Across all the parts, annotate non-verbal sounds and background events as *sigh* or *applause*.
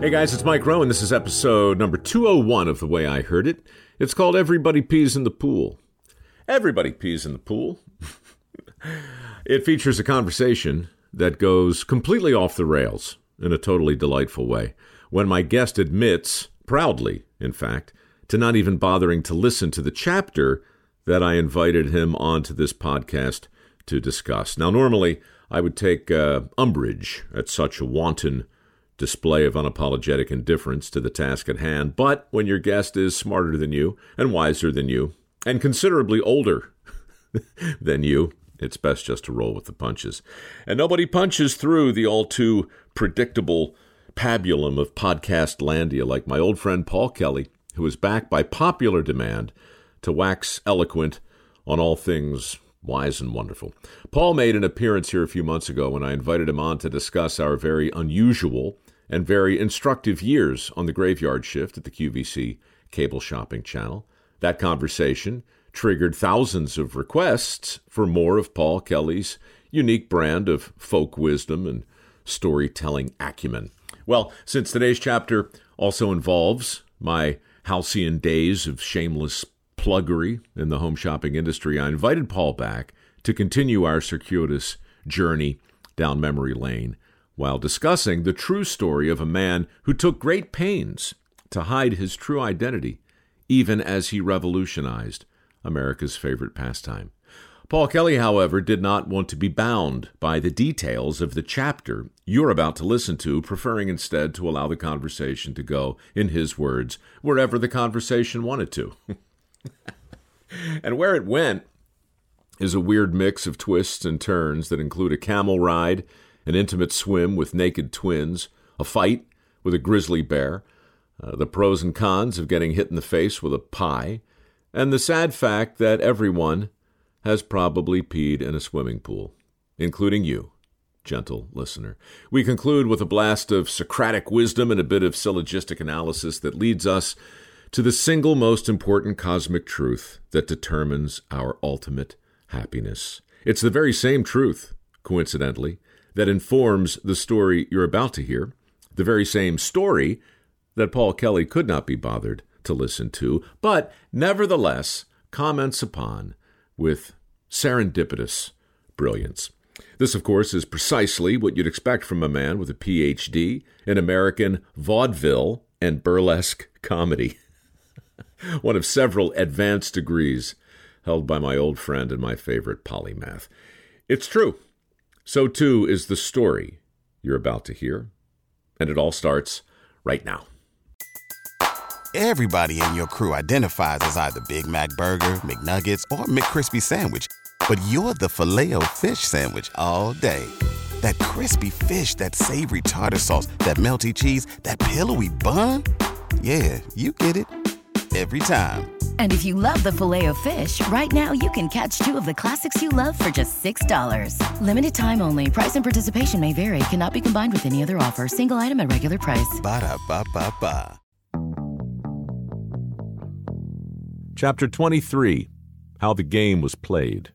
Hey guys, it's Mike Rowe, and this is episode number 201 of The Way I Heard It. It's called Everybody Pees in the Pool. Everybody pees in the pool. *laughs* it features a conversation that goes completely off the rails in a totally delightful way when my guest admits, proudly, in fact, to not even bothering to listen to the chapter that I invited him onto this podcast to discuss. Now, normally I would take uh, umbrage at such a wanton display of unapologetic indifference to the task at hand, but when your guest is smarter than you and wiser than you and considerably older *laughs* than you, it's best just to roll with the punches. And nobody punches through the all too predictable pabulum of podcast landia like my old friend Paul Kelley, who is back by popular demand to wax eloquent on all things wise and wonderful. Paul made an appearance here a few months ago when I invited him on to discuss our very unusual and very instructive years on the graveyard shift at the QVC cable shopping channel. That conversation triggered thousands of requests for more of Paul Kelley's unique brand of folk wisdom and storytelling acumen. Well, since today's chapter also involves my halcyon days of shameless pluggery in the home shopping industry, I invited Paul back to continue our circuitous journey down memory lane while discussing the true story of a man who took great pains to hide his true identity, even as he revolutionized America's favorite pastime. Paul Kelley, however, did not want to be bound by the details of the chapter you're about to listen to, preferring instead to allow the conversation to go, in his words, wherever the conversation wanted to. *laughs* and where it went is a weird mix of twists and turns that include a camel ride an intimate swim with naked twins, a fight with a grizzly bear, uh, the pros and cons of getting hit in the face with a pie, and the sad fact that everyone has probably peed in a swimming pool, including you, gentle listener. We conclude with a blast of Socratic wisdom and a bit of syllogistic analysis that leads us to the single most important cosmic truth that determines our ultimate happiness. It's the very same truth, coincidentally, that informs the story you're about to hear, the very same story that Paul Kelley could not be bothered to listen to, but nevertheless comments upon with serendipitous brilliance. This, of course, is precisely what you'd expect from a man with a PhD in American vaudeville and burlesque comedy, *laughs* one of several advanced degrees held by my old friend and my favorite polymath. It's true. So too is the story you're about to hear. And it all starts right now. Everybody in your crew identifies as either Big Mac Burger, McNuggets, or McCrispy Sandwich. But you're the filet fish Sandwich all day. That crispy fish, that savory tartar sauce, that melty cheese, that pillowy bun. Yeah, you get it every time. And if you love the filet of fish, right now you can catch two of the classics you love for just $6. Limited time only. Price and participation may vary. Cannot be combined with any other offer. Single item at regular price. Ba da ba ba ba. Chapter 23 How the Game Was Played.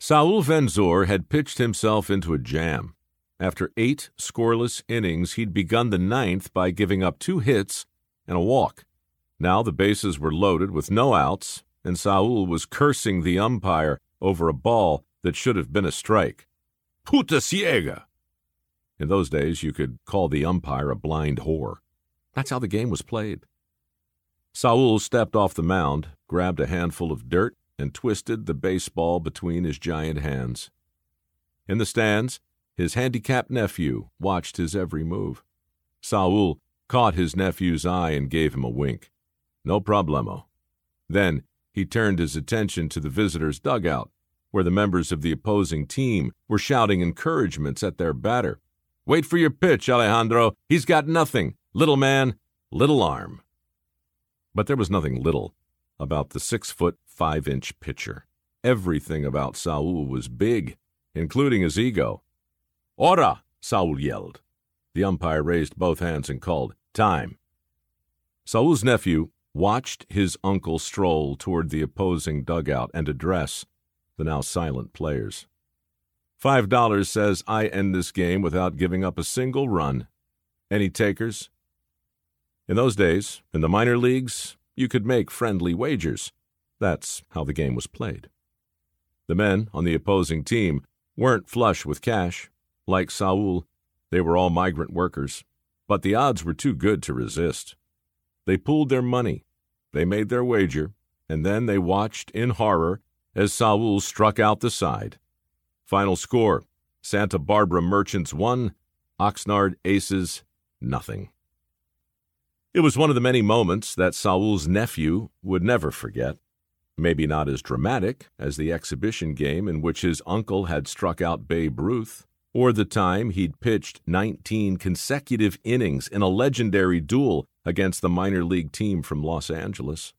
Saul Venzor had pitched himself into a jam. After eight scoreless innings, he'd begun the ninth by giving up two hits and a walk. Now the bases were loaded with no outs, and Saul was cursing the umpire over a ball that should have been a strike. Puta ciega! In those days, you could call the umpire a blind whore. That's how the game was played. Saul stepped off the mound, grabbed a handful of dirt, and twisted the baseball between his giant hands. In the stands, his handicapped nephew watched his every move. Saul caught his nephew's eye and gave him a wink. No problemo. Then he turned his attention to the visitor's dugout. where the members of the opposing team were shouting encouragements at their batter. Wait for your pitch, Alejandro. He's got nothing. Little man, little arm. But there was nothing little about the six foot, five inch pitcher. Everything about Saul was big, including his ego. Ora! Saul yelled. The umpire raised both hands and called, Time. Saul's nephew watched his uncle stroll toward the opposing dugout and address the now silent players. Five dollars says I end this game without giving up a single run. Any takers? In those days, in the minor leagues, you could make friendly wagers. That's how the game was played. The men on the opposing team weren't flush with cash. Like Saul, they were all migrant workers, but the odds were too good to resist. They pooled their money, they made their wager, and then they watched in horror as Saul struck out the side. Final score Santa Barbara Merchants 1, Oxnard Aces nothing. It was one of the many moments that Saul's nephew would never forget. Maybe not as dramatic as the exhibition game in which his uncle had struck out Babe Ruth, or the time he'd pitched 19 consecutive innings in a legendary duel against the minor league team from Los Angeles,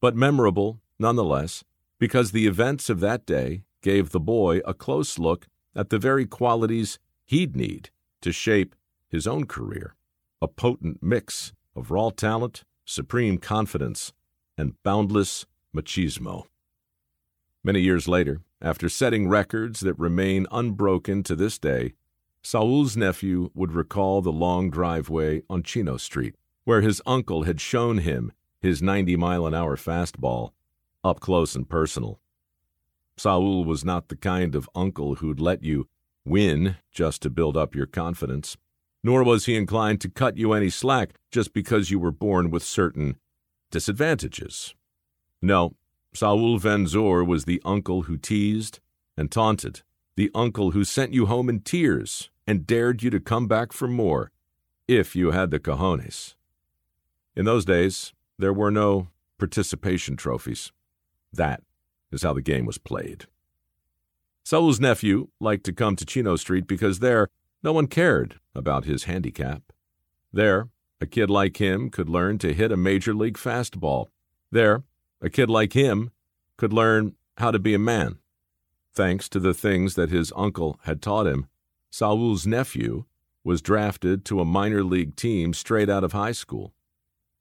but memorable nonetheless because the events of that day gave the boy a close look at the very qualities he'd need to shape his own career a potent mix of raw talent, supreme confidence, and boundless machismo. Many years later, after setting records that remain unbroken to this day, Saul's nephew would recall the long driveway on Chino Street, where his uncle had shown him his 90 mile an hour fastball, up close and personal. Saul was not the kind of uncle who'd let you win just to build up your confidence, nor was he inclined to cut you any slack just because you were born with certain disadvantages. No, Saul Venzor was the uncle who teased and taunted, the uncle who sent you home in tears and dared you to come back for more, if you had the cojones. In those days, there were no participation trophies. That is how the game was played. Saul's nephew liked to come to Chino Street because there no one cared about his handicap. There, a kid like him could learn to hit a major league fastball. There, a kid like him could learn how to be a man. Thanks to the things that his uncle had taught him, Saul's nephew was drafted to a minor league team straight out of high school.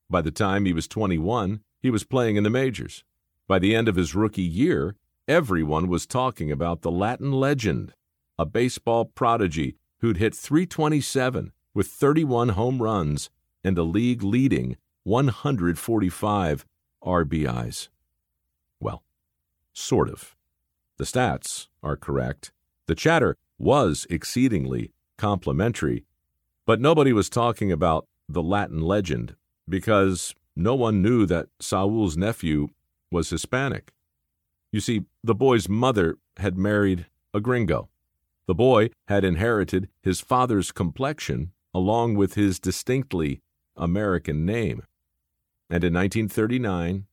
By the time he was 21, he was playing in the majors. By the end of his rookie year, everyone was talking about the Latin legend, a baseball prodigy who'd hit 327 with 31 home runs and a league leading 145 RBIs. Well, sort of. The stats are correct. The chatter was exceedingly complimentary, but nobody was talking about the Latin legend because no one knew that Saul's nephew was Hispanic. You see, the boy's mother had married a gringo. The boy had inherited his father's complexion along with his distinctly American name. And in 1939,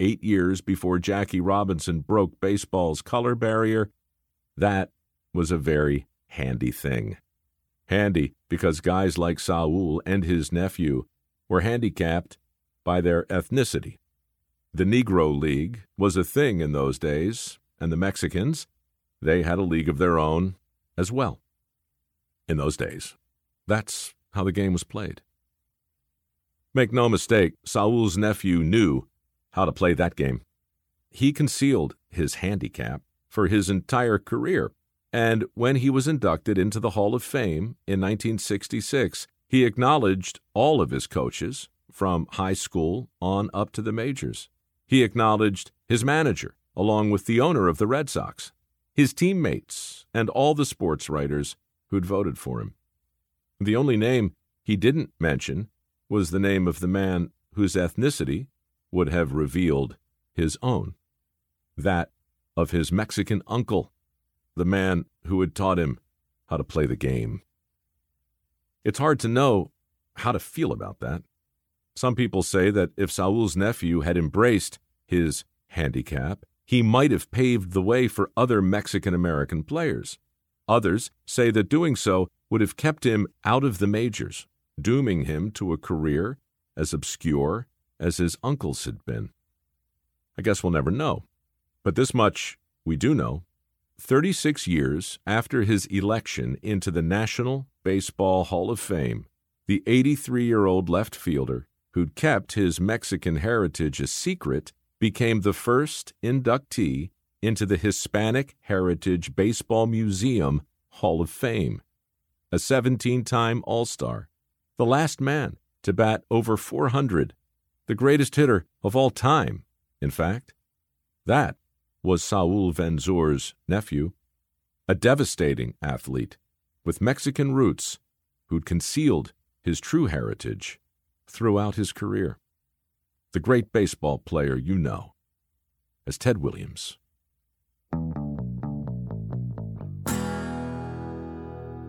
eight years before Jackie Robinson broke baseball's color barrier, that was a very handy thing. Handy because guys like Saul and his nephew were handicapped by their ethnicity. The Negro League was a thing in those days, and the Mexicans, they had a league of their own as well. In those days, that's how the game was played. Make no mistake, Saul's nephew knew how to play that game. He concealed his handicap for his entire career, and when he was inducted into the Hall of Fame in 1966, he acknowledged all of his coaches from high school on up to the majors. He acknowledged his manager, along with the owner of the Red Sox, his teammates, and all the sports writers who'd voted for him. The only name he didn't mention was the name of the man whose ethnicity would have revealed his own that of his Mexican uncle, the man who had taught him how to play the game. It's hard to know how to feel about that. Some people say that if Saul's nephew had embraced his handicap he might have paved the way for other Mexican American players. Others say that doing so would have kept him out of the majors, dooming him to a career as obscure as his uncle's had been. I guess we'll never know. But this much we do know 36 years after his election into the National Baseball Hall of Fame, the 83 year old left fielder who'd kept his Mexican heritage a secret became the first inductee into the Hispanic Heritage Baseball Museum Hall of Fame. A 17 time All Star, the last man to bat over 400, the greatest hitter of all time, in fact. That was Saul Venzor's nephew, a devastating athlete with Mexican roots who'd concealed his true heritage throughout his career. The great baseball player you know as Ted Williams.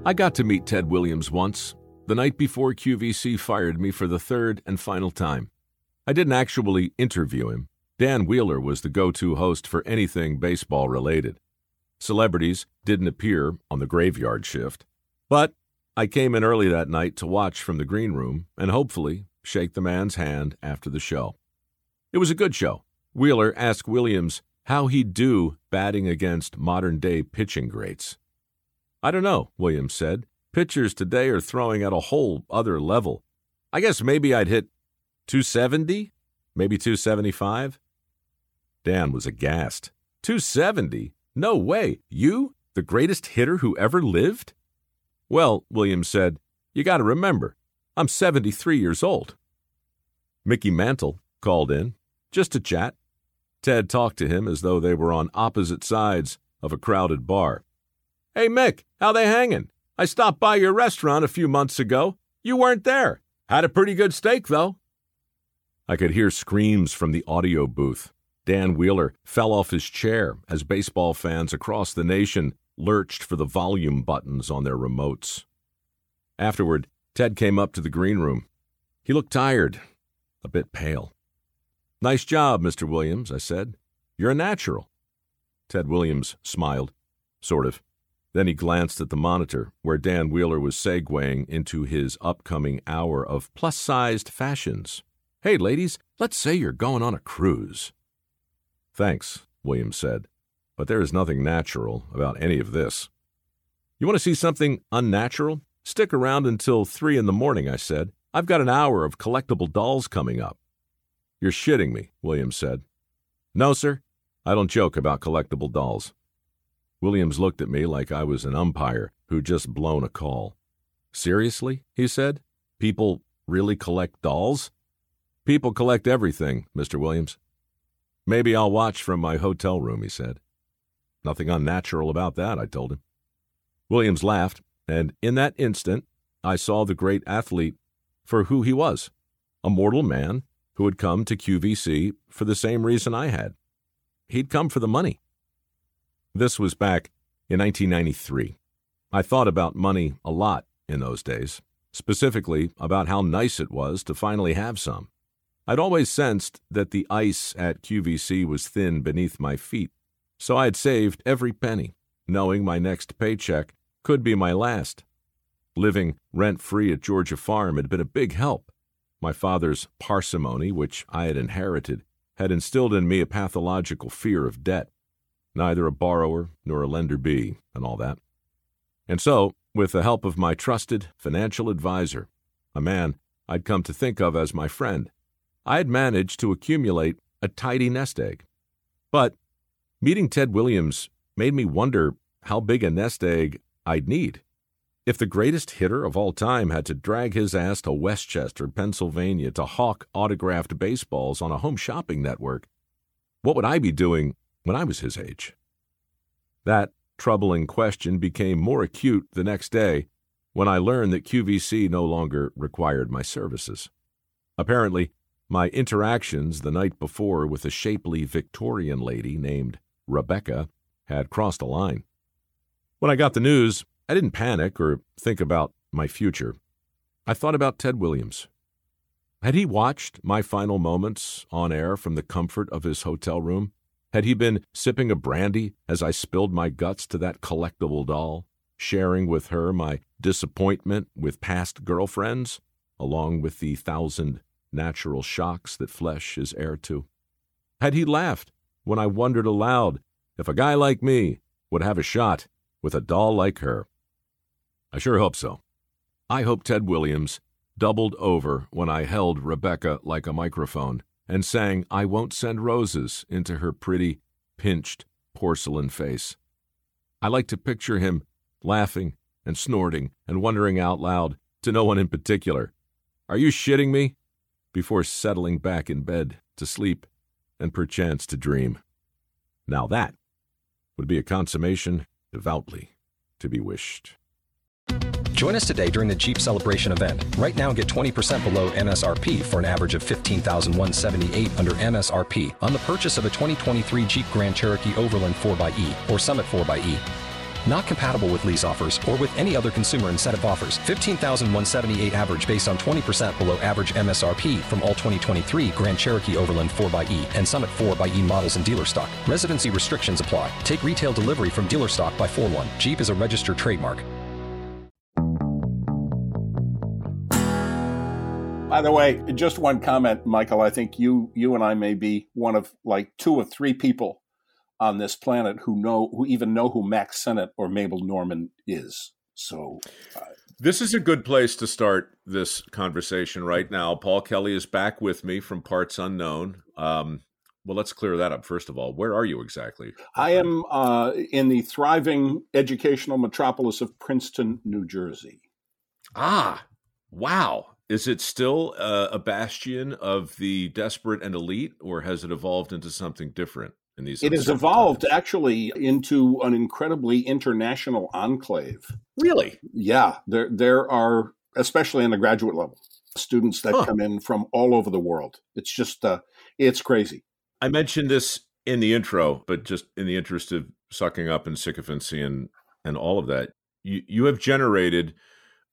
I got to meet Ted Williams once, the night before QVC fired me for the third and final time. I didn't actually interview him. Dan Wheeler was the go to host for anything baseball related. Celebrities didn't appear on the graveyard shift. But I came in early that night to watch from the green room and hopefully shake the man's hand after the show. It was a good show. Wheeler asked Williams how he'd do batting against modern day pitching greats. I don't know, Williams said. Pitchers today are throwing at a whole other level. I guess maybe I'd hit 270, maybe 275. Dan was aghast. 270? No way. You? The greatest hitter who ever lived? Well, Williams said, you got to remember, I'm 73 years old. Mickey Mantle called in, just to chat. Ted talked to him as though they were on opposite sides of a crowded bar. Hey, Mick, how they hanging? I stopped by your restaurant a few months ago. You weren't there. Had a pretty good steak, though. I could hear screams from the audio booth. Dan Wheeler fell off his chair as baseball fans across the nation lurched for the volume buttons on their remotes. Afterward, Ted came up to the green room. He looked tired, a bit pale. Nice job, Mr. Williams, I said. You're a natural. Ted Williams smiled, sort of. Then he glanced at the monitor, where Dan Wheeler was segueing into his upcoming hour of plus sized fashions. Hey, ladies, let's say you're going on a cruise. Thanks, Williams said, but there is nothing natural about any of this. You want to see something unnatural? Stick around until three in the morning, I said. I've got an hour of collectible dolls coming up. You're shitting me, Williams said. No, sir. I don't joke about collectible dolls. Williams looked at me like I was an umpire who'd just blown a call. Seriously? he said. People really collect dolls? People collect everything, Mr. Williams. Maybe I'll watch from my hotel room, he said. Nothing unnatural about that, I told him. Williams laughed, and in that instant I saw the great athlete for who he was a mortal man who had come to QVC for the same reason I had. He'd come for the money. This was back in 1993. I thought about money a lot in those days, specifically about how nice it was to finally have some. I'd always sensed that the ice at QVC was thin beneath my feet, so I had saved every penny, knowing my next paycheck could be my last. Living rent free at Georgia Farm had been a big help. My father's parsimony, which I had inherited, had instilled in me a pathological fear of debt neither a borrower nor a lender be, and all that. And so, with the help of my trusted financial advisor, a man I'd come to think of as my friend, I had managed to accumulate a tidy nest egg. But meeting Ted Williams made me wonder how big a nest egg I'd need. If the greatest hitter of all time had to drag his ass to West Chester, Pennsylvania to hawk autographed baseballs on a home shopping network, what would I be doing when I was his age. That troubling question became more acute the next day when I learned that QVC no longer required my services. Apparently, my interactions the night before with a shapely Victorian lady named Rebecca had crossed a line. When I got the news, I didn't panic or think about my future. I thought about Ted Williams. Had he watched my final moments on air from the comfort of his hotel room? Had he been sipping a brandy as I spilled my guts to that collectible doll, sharing with her my disappointment with past girlfriends, along with the thousand natural shocks that flesh is heir to? Had he laughed when I wondered aloud if a guy like me would have a shot with a doll like her? I sure hope so. I hope Ted Williams doubled over when I held Rebecca like a microphone and sang I Won't Send Roses into her pretty, pinched porcelain face. I like to picture him laughing and snorting and wondering out loud, to no one in particular, Are you shitting me? Before settling back in bed to sleep and perchance to dream. Now that would be a consummation devoutly to be wished. Join us today during the Jeep Celebration event. Right now, get 20% below MSRP for an average of 15178 under MSRP on the purchase of a 2023 Jeep Grand Cherokee Overland 4xE or Summit 4xE. Not compatible with lease offers or with any other consumer incentive offers. 15,178 average based on 20% below average MSRP from all 2023 Grand Cherokee Overland 4xE and Summit 4xE models in dealer stock. Residency restrictions apply. Take retail delivery from dealer stock by 4 1. Jeep is a registered trademark. By the way, just one comment, Michael. I think you you and I may be one of like two or three people on this planet who know who even know who Mack Sennett or Mabel Normand is. So uh, this is a good place to start this conversation right now. Paul Kelley is back with me from Parts Unknown. Um, well, let's clear that up first of all. Where are you exactly? I am uh, in the thriving educational metropolis of Princeton, New Jersey. Ah, wow. Is it still uh, a bastion of the desperate and elite, or has it evolved into something different? In these it has evolved times? actually into an incredibly international enclave. Really? Yeah, there there are, especially on the graduate level, students that huh. come in from all over the world. It's just, uh, it's crazy. I mentioned this in the intro, but just in the interest of sucking up and sycophancy and and all of that, you you have generated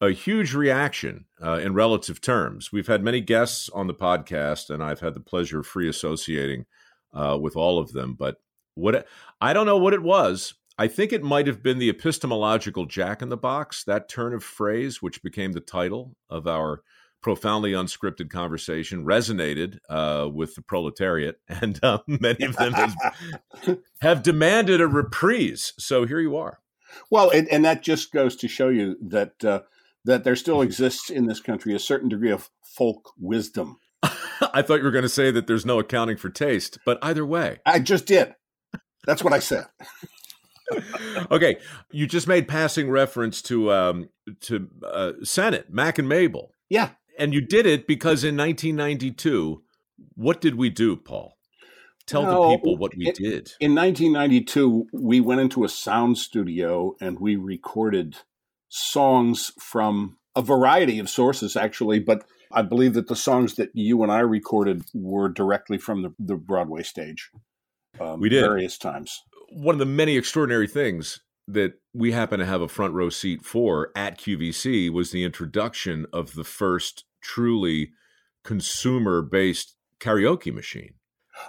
a huge reaction uh, in relative terms. We've had many guests on the podcast, and I've had the pleasure of free associating uh, with all of them. But what I don't know what it was. I think it might have been the epistemological Jack in the Box, that turn of phrase, which became the title of our profoundly unscripted conversation, resonated uh, with the proletariat, *laughs* and uh, many of them has, *laughs* have demanded a reprise. So here you are. Well, and, and that just goes to show you that uh, that there still exists in this country a certain degree of folk wisdom. *laughs* I thought you were going to say that there's no accounting for taste, but either way. I just did. That's what I said. *laughs* okay, you just made passing reference to um, to uh, Sennett, Mack and Mabel. Yeah, and you did it because in 1992, what did we do, Paul? Tell the people what we it, did. In 1992, we went into a sound studio and we recorded songs from a variety of sources, actually, but I believe that the songs that you and I recorded were directly from the, the Broadway stage. Um, we did various times. One of the many extraordinary things that we happen to have a front row seat for at QVC was the introduction of the first truly consumer based karaoke machine.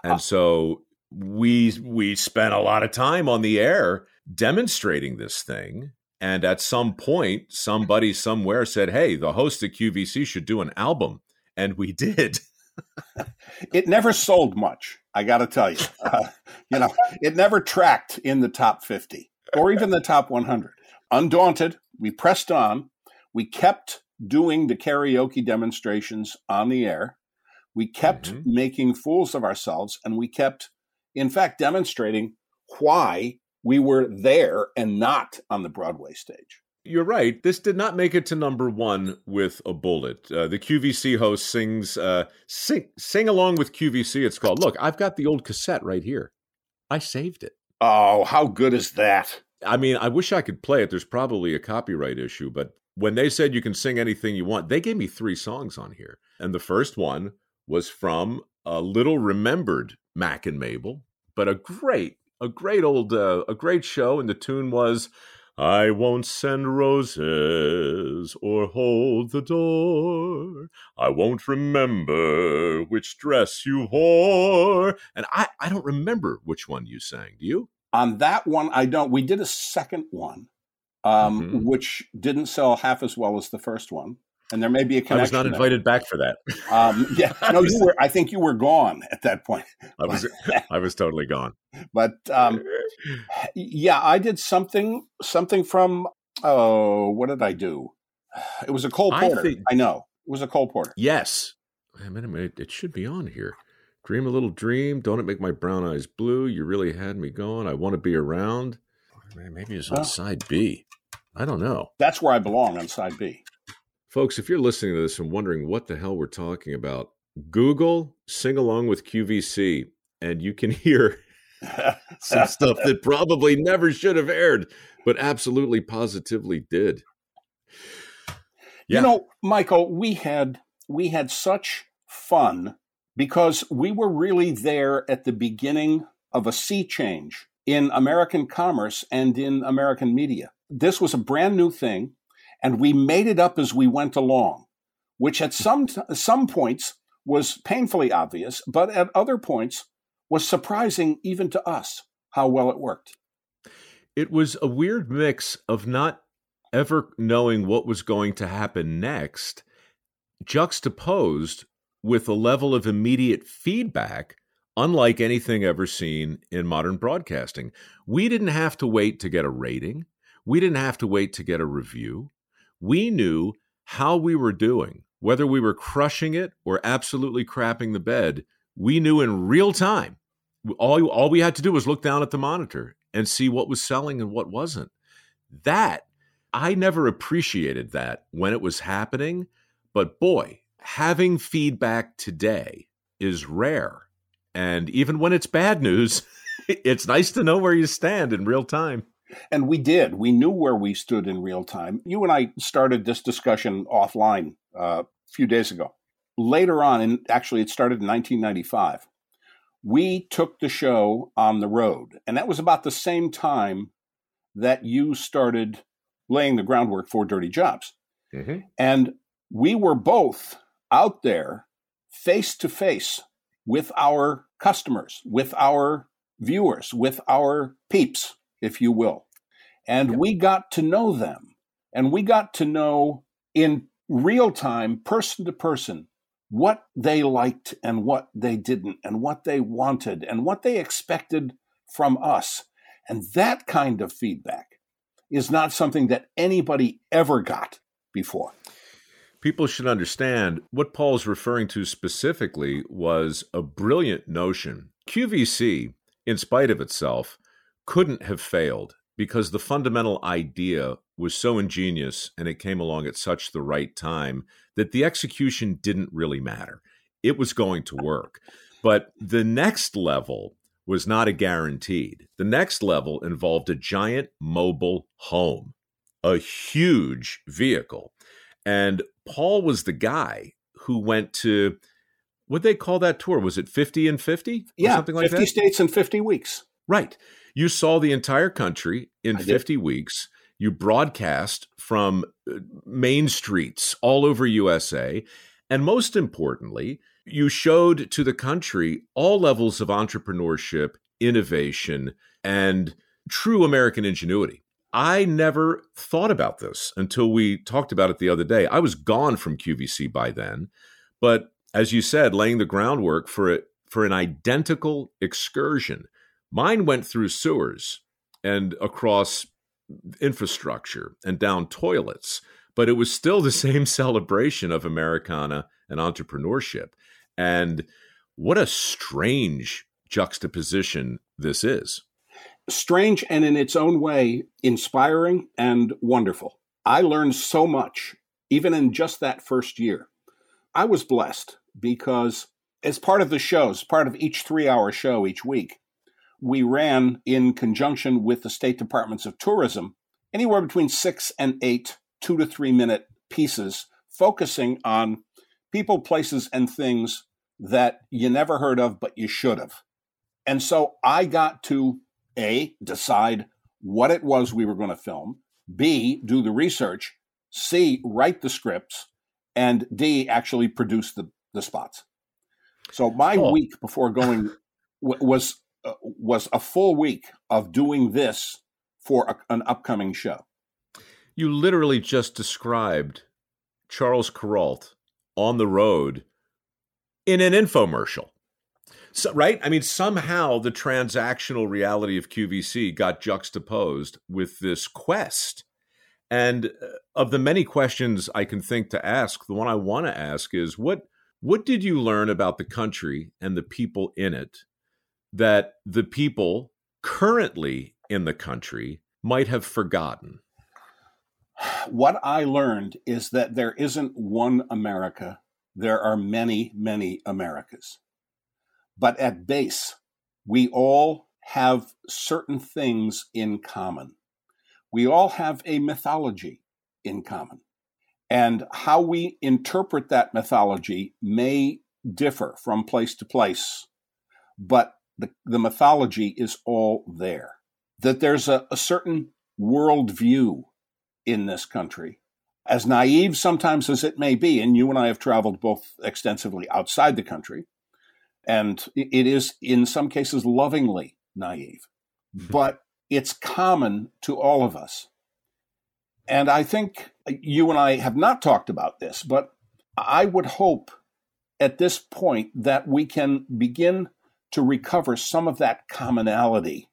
And uh, so we we spent a lot of time on the air demonstrating this thing and at some point, somebody somewhere said, Hey, the host of QVC should do an album. And we *laughs* did. it never sold much, I got to tell you. *laughs* Uh, you know, it never tracked in the top 50 or even the top 100. Undaunted, we pressed on. We kept doing the karaoke demonstrations on the air. We kept mm-hmm. making fools of ourselves, and we kept, in fact, demonstrating why we were there and not on the Broadway stage. You're right. This did not make it to number one with a bullet. Uh, the QVC host sings, uh, sing, sing along with QVC. It's called. Look, I've got the old cassette right here. I saved it. Oh, how good is that? I mean, I wish I could play it. There's probably a copyright issue, but when they said you can sing anything you want, they gave me three songs on here. And the first one was from a little remembered Mack and Mabel, but a great a great old uh, a great show and the tune was I won't send roses or hold the door. I won't remember which dress you wore. And I, I don't remember which one you sang. Do you? On that one, I don't. We did a second one, um, mm-hmm. which didn't sell half as well as the first one. And there may be a connection. I was not invited there. back for that. Um, yeah, *laughs* no, you were. I think you were gone at that point. I was. I was totally gone. But um, yeah, I did something. Something from. Oh, what did I do? It was a Cole Porter. I, think, I know it was a Cole Porter. Yes, I mean, it should be on here. Dream a little dream. Don't it make my brown eyes blue? You really had me going. I want to be around. Maybe it's on side B. I don't know. That's where I belong on side B. Folks, if you're listening to this and wondering what the hell we're talking about, Google Sing Along with QVC, and you can *laughs* hear some *laughs* stuff that probably never should have aired, but absolutely positively did. Yeah. You know, Michael, we had we had such fun because we were really there at the beginning of a sea change in American commerce and in American media. This was a brand new thing and we made it up as we went along, which at some some points was painfully obvious, but at other points was surprising even to us how well it worked. It was a weird mix of not ever knowing what was going to happen next, juxtaposed with a level of immediate feedback unlike anything ever seen in modern broadcasting. We didn't have to wait to get a rating. We didn't have to wait to get a review we knew how we were doing, whether we were crushing it or absolutely crapping the bed. We knew in real time. All, all we had to do was look down at the monitor and see what was selling and what wasn't. That, I never appreciated that when it was happening. But boy, having feedback today is rare. And even when it's bad news, *laughs* it's nice to know where you stand in real time. And we did. We knew where we stood in real time. You and I started this discussion offline uh, a few days ago. Later on, and actually, it started in 1995. We took the show on the road, and that was about the same time that you started laying the groundwork for Dirty Jobs. Mm-hmm. And we were both out there face to face with our customers, with our viewers, with our peeps if you will. And we got to know them. And we got to know in real time, person to person, what they liked and what they didn't, and what they wanted and what they expected from us. And that kind of feedback is not something that anybody ever got before. People should understand what Paul's referring to specifically was a brilliant notion. QVC, in spite of itself, couldn't have failed because the fundamental idea was so ingenious and it came along at such the right time that the execution didn't really matter. It was going to work. But the next level was not a guaranteed. The next level involved a giant mobile home, a huge vehicle. And Paul was the guy who went to what they call that tour? Was it 50 and 50? Yeah, something like 50 that? states in 50 weeks. Right. You saw the entire country in 50 weeks. You broadcast from uh, main streets all over USA. And most importantly, you showed to the country all levels of entrepreneurship, innovation, and true American ingenuity. I never thought about this until we talked about it the other day. I was gone from QVC by then, but as you said, laying the groundwork for it for an identical excursion Mine went through sewers and across infrastructure and down toilets, but it was still the *laughs* same celebration of Americana and entrepreneurship. And what a strange juxtaposition this is. Strange and in its own way inspiring and wonderful. I learned so much, even in just that first year. I was blessed because, as part of the shows, part of each three hour show each week, we ran in conjunction with the state departments of tourism anywhere between six and eight two to three minute pieces focusing on people, places, and things that you never heard of, but you should have. And so I got to A, decide what it was we were going to film, B, do the research, C, write the scripts, and D, actually produce the, the spots. So my oh. week before going w- was uh, was a full week of doing this for a, an upcoming show. You literally just described Charles Kuralt on the road in an infomercial. So, right? I mean, somehow the transactional reality of QVC got juxtaposed with this quest. And uh, of the many questions I can think to ask, the one I want to ask is what what did you learn about the country and the people in it that the people currently in the country might have forgotten? What I learned is that there isn't one America, there are many, many Americas. But at base, we all have certain things in common. We all have a mythology in common. And how we interpret that mythology may differ from place to place, but the, the mythology is all there. That there's a, a certain worldview in this country. As naive sometimes as it may be, and you and I have traveled both extensively outside the country, and it is in some cases lovingly naive, mm-hmm. but it's common to all of us. And I think you and I have not talked about this, but I would hope at this point that we can begin to recover some of that commonality.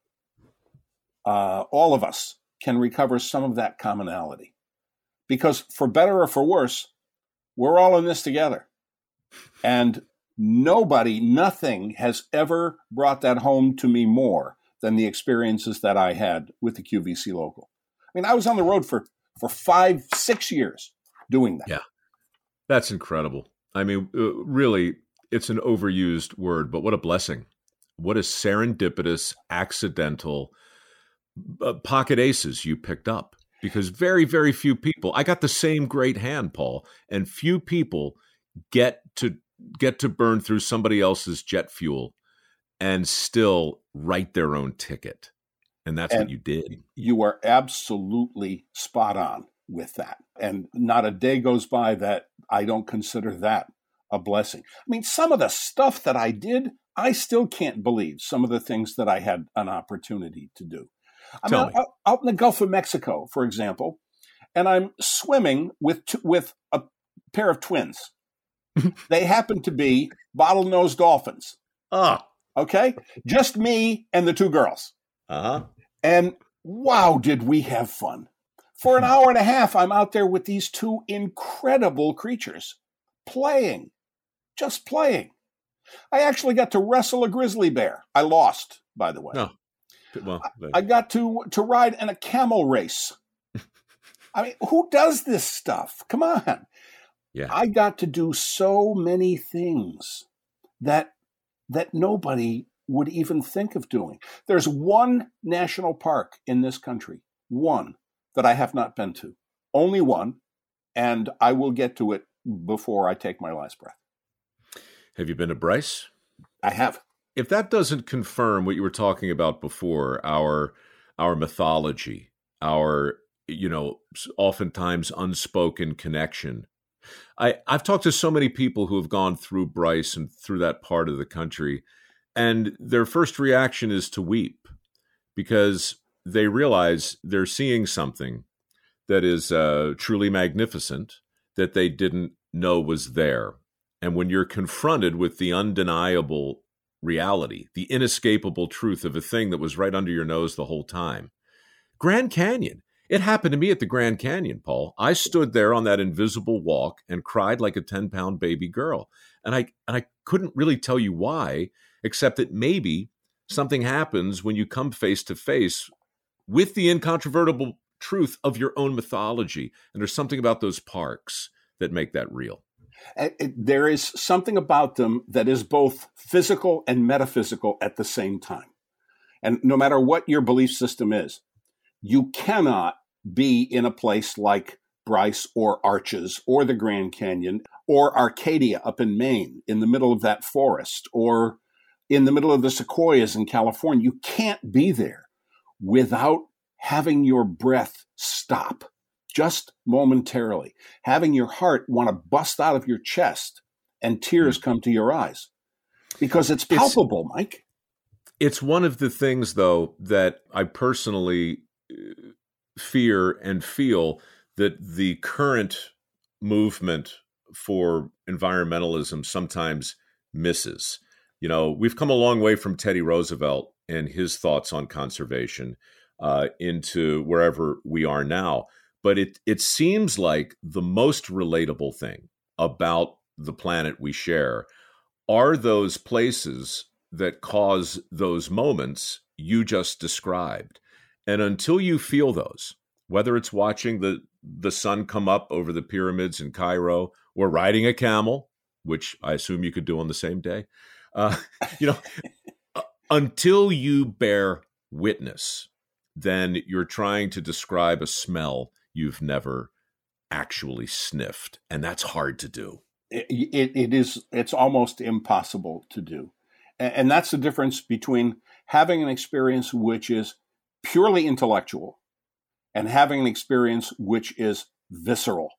Uh, all of us can recover some of that commonality. Because for better or for worse, we're all in this together. And nobody, nothing has ever brought that home to me more than the experiences that I had with the QVC local. I mean, I was on the road for, for five, six years doing that. Yeah. That's incredible. I mean, uh, really, it's an overused word, but what a blessing. What a serendipitous, accidental uh, pocket aces you picked up because very, very few people, I got the same great hand, Paul, and few people get to get to burn through somebody else's jet fuel and still write their own ticket. And that's and what you did. You are absolutely spot on with that. And not a day goes by that I don't consider that a blessing. I mean, some of the stuff that I did, I still can't believe some of the things that I had an opportunity to do. I'm out, out, out, in the Gulf of Mexico, for example, and I'm swimming with with a pair of twins. *laughs* they happen to be bottlenose dolphins. Ah, okay, just me and the two girls. Uh huh. And wow, did we have fun! For an *laughs* hour and a half, I'm out there with these two incredible creatures playing, just playing. I actually got to wrestle a grizzly bear. I lost, by the way. No. Well, I got to to ride in a camel race. *laughs* I mean, who does this stuff? Come on. Yeah. I got to do so many things that that nobody would even think of doing. There's one national park in this country, one that I have not been to. Only one, and I will get to it before I take my last breath. Have you been to Bryce? I have if that doesn't confirm what you were talking about before, our our mythology, our you know, oftentimes unspoken connection. I I've talked to so many people who have gone through Bryce and through that part of the country, and their first reaction is to weep because they realize they're seeing something that is uh, truly magnificent that they didn't know was there. And when you're confronted with the undeniable reality, the inescapable truth of a thing that was right under your nose the whole time. Grand Canyon. It happened to me at the Grand Canyon, Paul. I stood there on that invisible walk and cried like a 10 pound baby girl. And I, and I couldn't really tell you why, except that maybe something happens when you come face to face with the incontrovertible truth of your own mythology. And there's something about those parks that make that real Uh, there is something about them that is both physical and metaphysical at the same time. And no matter what your belief system is, you cannot be in a place like Bryce or Arches or the Grand Canyon or Arcadia up in Maine in the middle of that forest or in the middle of the sequoias in California. You can't be there without having your breath stop just momentarily, having your heart want to bust out of your chest and tears hmm. come to your eyes because it's palpable, it's, Mike. It's one of the things, though, that I personally uh, fear and feel that the current movement for environmentalism sometimes misses. You know, we've come a long way from Teddy Roosevelt and his thoughts on conservation uh, into wherever we are now. But it it seems like the most relatable thing about the planet we share are those places that cause those moments you just described. And until you feel those, whether it's watching the the sun come up over the pyramids in Cairo or riding a camel, which I assume you could do on the same day, uh, *laughs* you know, until you bear witness, then you're trying to describe a smell you've never actually sniffed, and that's hard to do. It, it, it is. It's almost impossible to do, and, and that's the difference between having an experience which is purely intellectual and having an experience which is visceral,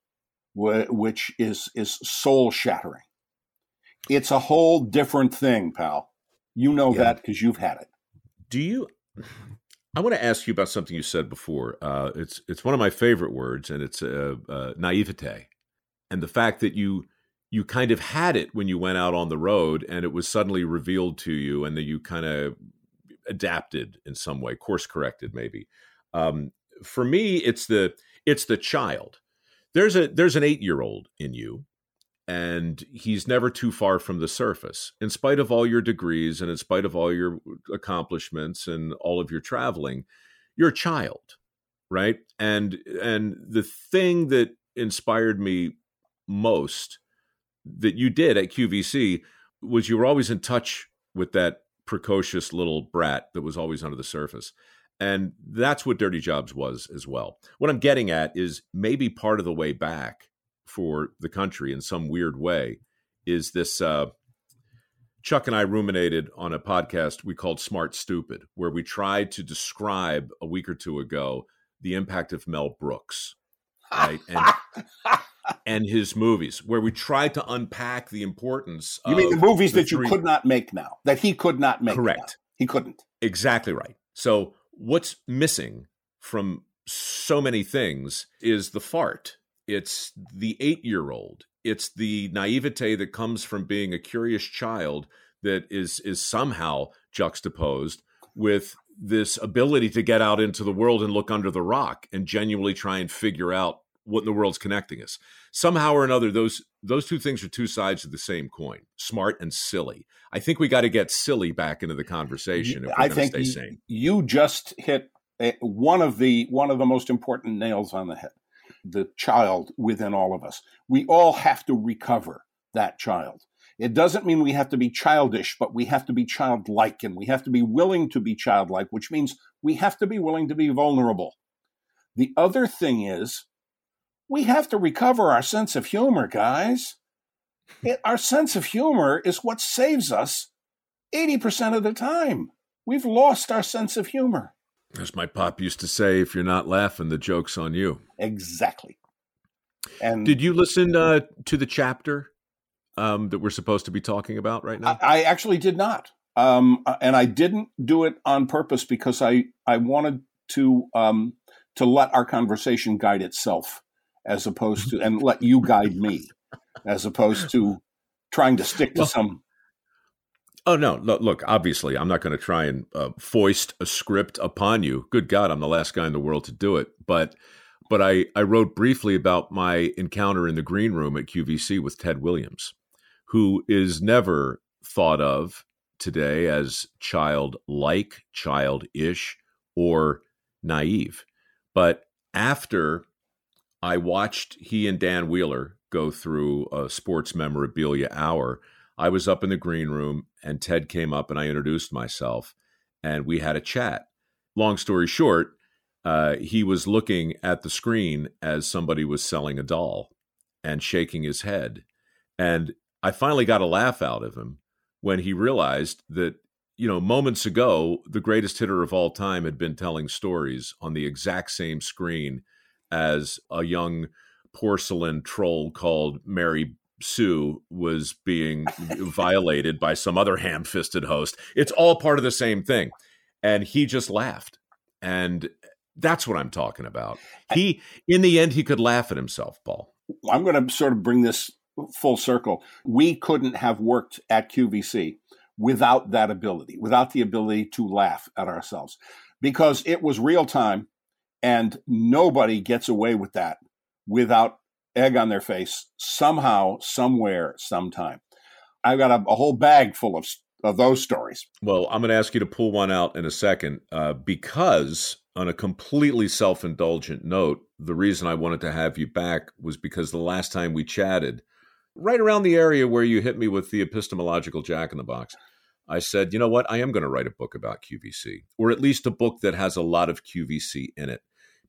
which is is soul shattering. It's a whole different thing, pal. You know yeah. that because you've had it. Do you? I want to ask you about something you said before. Uh, it's it's one of my favorite words, and it's uh, uh, naivete, and the fact that you you kind of had it when you went out on the road, and it was suddenly revealed to you, and that you kind of adapted in some way, course corrected, maybe. Um, for me, it's the it's the child. There's a there's an eight year old in you, and he's never too far from the surface. In spite of all your degrees and in spite of all your accomplishments and all of your traveling, you're a child, right? And and the thing that inspired me most that you did at QVC was you were always in touch with that precocious little brat that was always under the surface. And that's what Dirty Jobs was as well. What I'm getting at is maybe part of the way back for the country in some weird way is this. Uh, Chuck and I ruminated on a podcast we called Smart Stupid, where we tried to describe a week or two ago the impact of Mel Brooks, right? And, *laughs* and his movies, where we tried to unpack the importance. You mean the movies the that three... you could not make now, that he could not make? Correct. Now. He couldn't. Exactly right. So what's missing from so many things is the fart. It's the eight year old. It's the naivete that comes from being a curious child that is is somehow juxtaposed with this ability to get out into the world and look under the rock and genuinely try and figure out what in the world's connecting us. Somehow or another, those those two things are two sides of the same coin: smart and silly. I think we got to get silly back into the conversation. If we're I think stay sane. you just hit eh, one of the one of the most important nails on the head. The child within all of us. We all have to recover that child. It doesn't mean we have to be childish, but we have to be childlike and we have to be willing to be childlike, which means we have to be willing to be vulnerable. The other thing is we have to recover our sense of humor, guys. It, our sense of humor is what saves us 80% of the time. We've lost our sense of humor. As my pop used to say, if you're not laughing, the joke's on you. Exactly. And did you listen uh, to the chapter um, that we're supposed to be talking about right now? I, I actually did not, um, uh, and I didn't do it on purpose because I I wanted to um, to let our conversation guide itself as opposed to and let you guide me as opposed to trying to stick to well, some Oh no! Look, obviously, I'm not going to try and uh, foist a script upon you. Good God, I'm the last guy in the world to do it. But, but I, I wrote briefly about my encounter in the green room at QVC with Ted Williams, who is never thought of today as childlike, childish, or naive. But after I watched he and Dan Wheeler go through a sports memorabilia hour. I was up in the green room and Ted came up and I introduced myself and we had a chat. Long story short, uh, he was looking at the screen as somebody was selling a doll and shaking his head. And I finally got a laugh out of him when he realized that you know, moments ago, the greatest hitter of all time had been telling stories on the exact same screen as a young porcelain troll called Mary Sue was being violated by some other ham fisted host. It's all part of the same thing. And he just laughed. And that's what I'm talking about. He, in the end, he could laugh at himself, Paul. I'm going to sort of bring this full circle. We couldn't have worked at QVC without that ability, without the ability to laugh at ourselves, because it was real time and nobody gets away with that without egg on their face somehow, somewhere, sometime. I've got a, a whole bag full of of those stories. Well, I'm going to ask you to pull one out in a second uh, because, on a completely self indulgent note, the reason I wanted to have you back was because the last time we chatted, right around the area where you hit me with the epistemological jack in the box, I said, you know what? I am going to write a book about QVC, or at least a book that has a lot of QVC in it,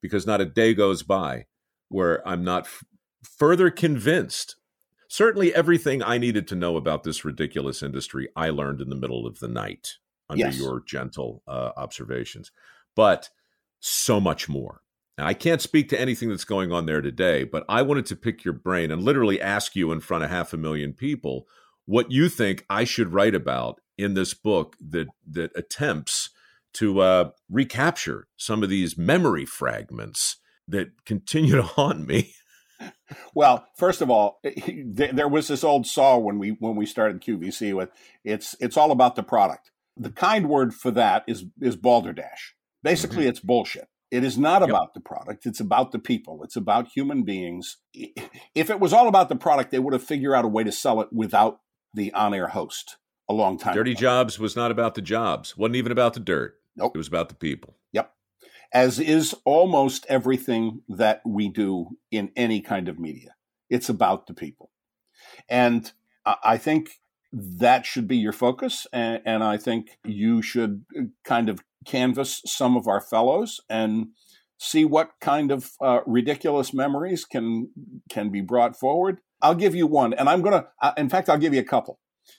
because not a day goes by where I'm not f- further convinced certainly everything I needed to know about this ridiculous industry, I learned in the middle of the night under yes. your gentle uh, observations. But so much more. Now, I can't speak to anything that's going on there today, but I wanted to pick your brain and literally ask you in front of half a million people what you think I should write about in this book that that attempts to uh, recapture some of these memory fragments that continue to *laughs* haunt me well, first of all, *laughs* there was this old saw when we when we started QVC with it's it's all about the product. The kind word for that is is balderdash. Basically, mm-hmm. it's bullshit. It is not yep. about the product. It's about the people. It's about human beings. If it was all about the product, they would have figured out a way to sell it without the on-air host a long time. Dirty ago. Jobs was not about the jobs. wasn't even about the dirt. Nope. It was about the people. As is almost everything that we do in any kind of media. It's about the people. And I think that should be your focus. And, and, I think you should uh, kind of canvass some of our fellows and see what kind of uh, ridiculous memories can can be brought forward. I'll give you one, and I'm gonna. Uh, in fact, I'll give you a couple.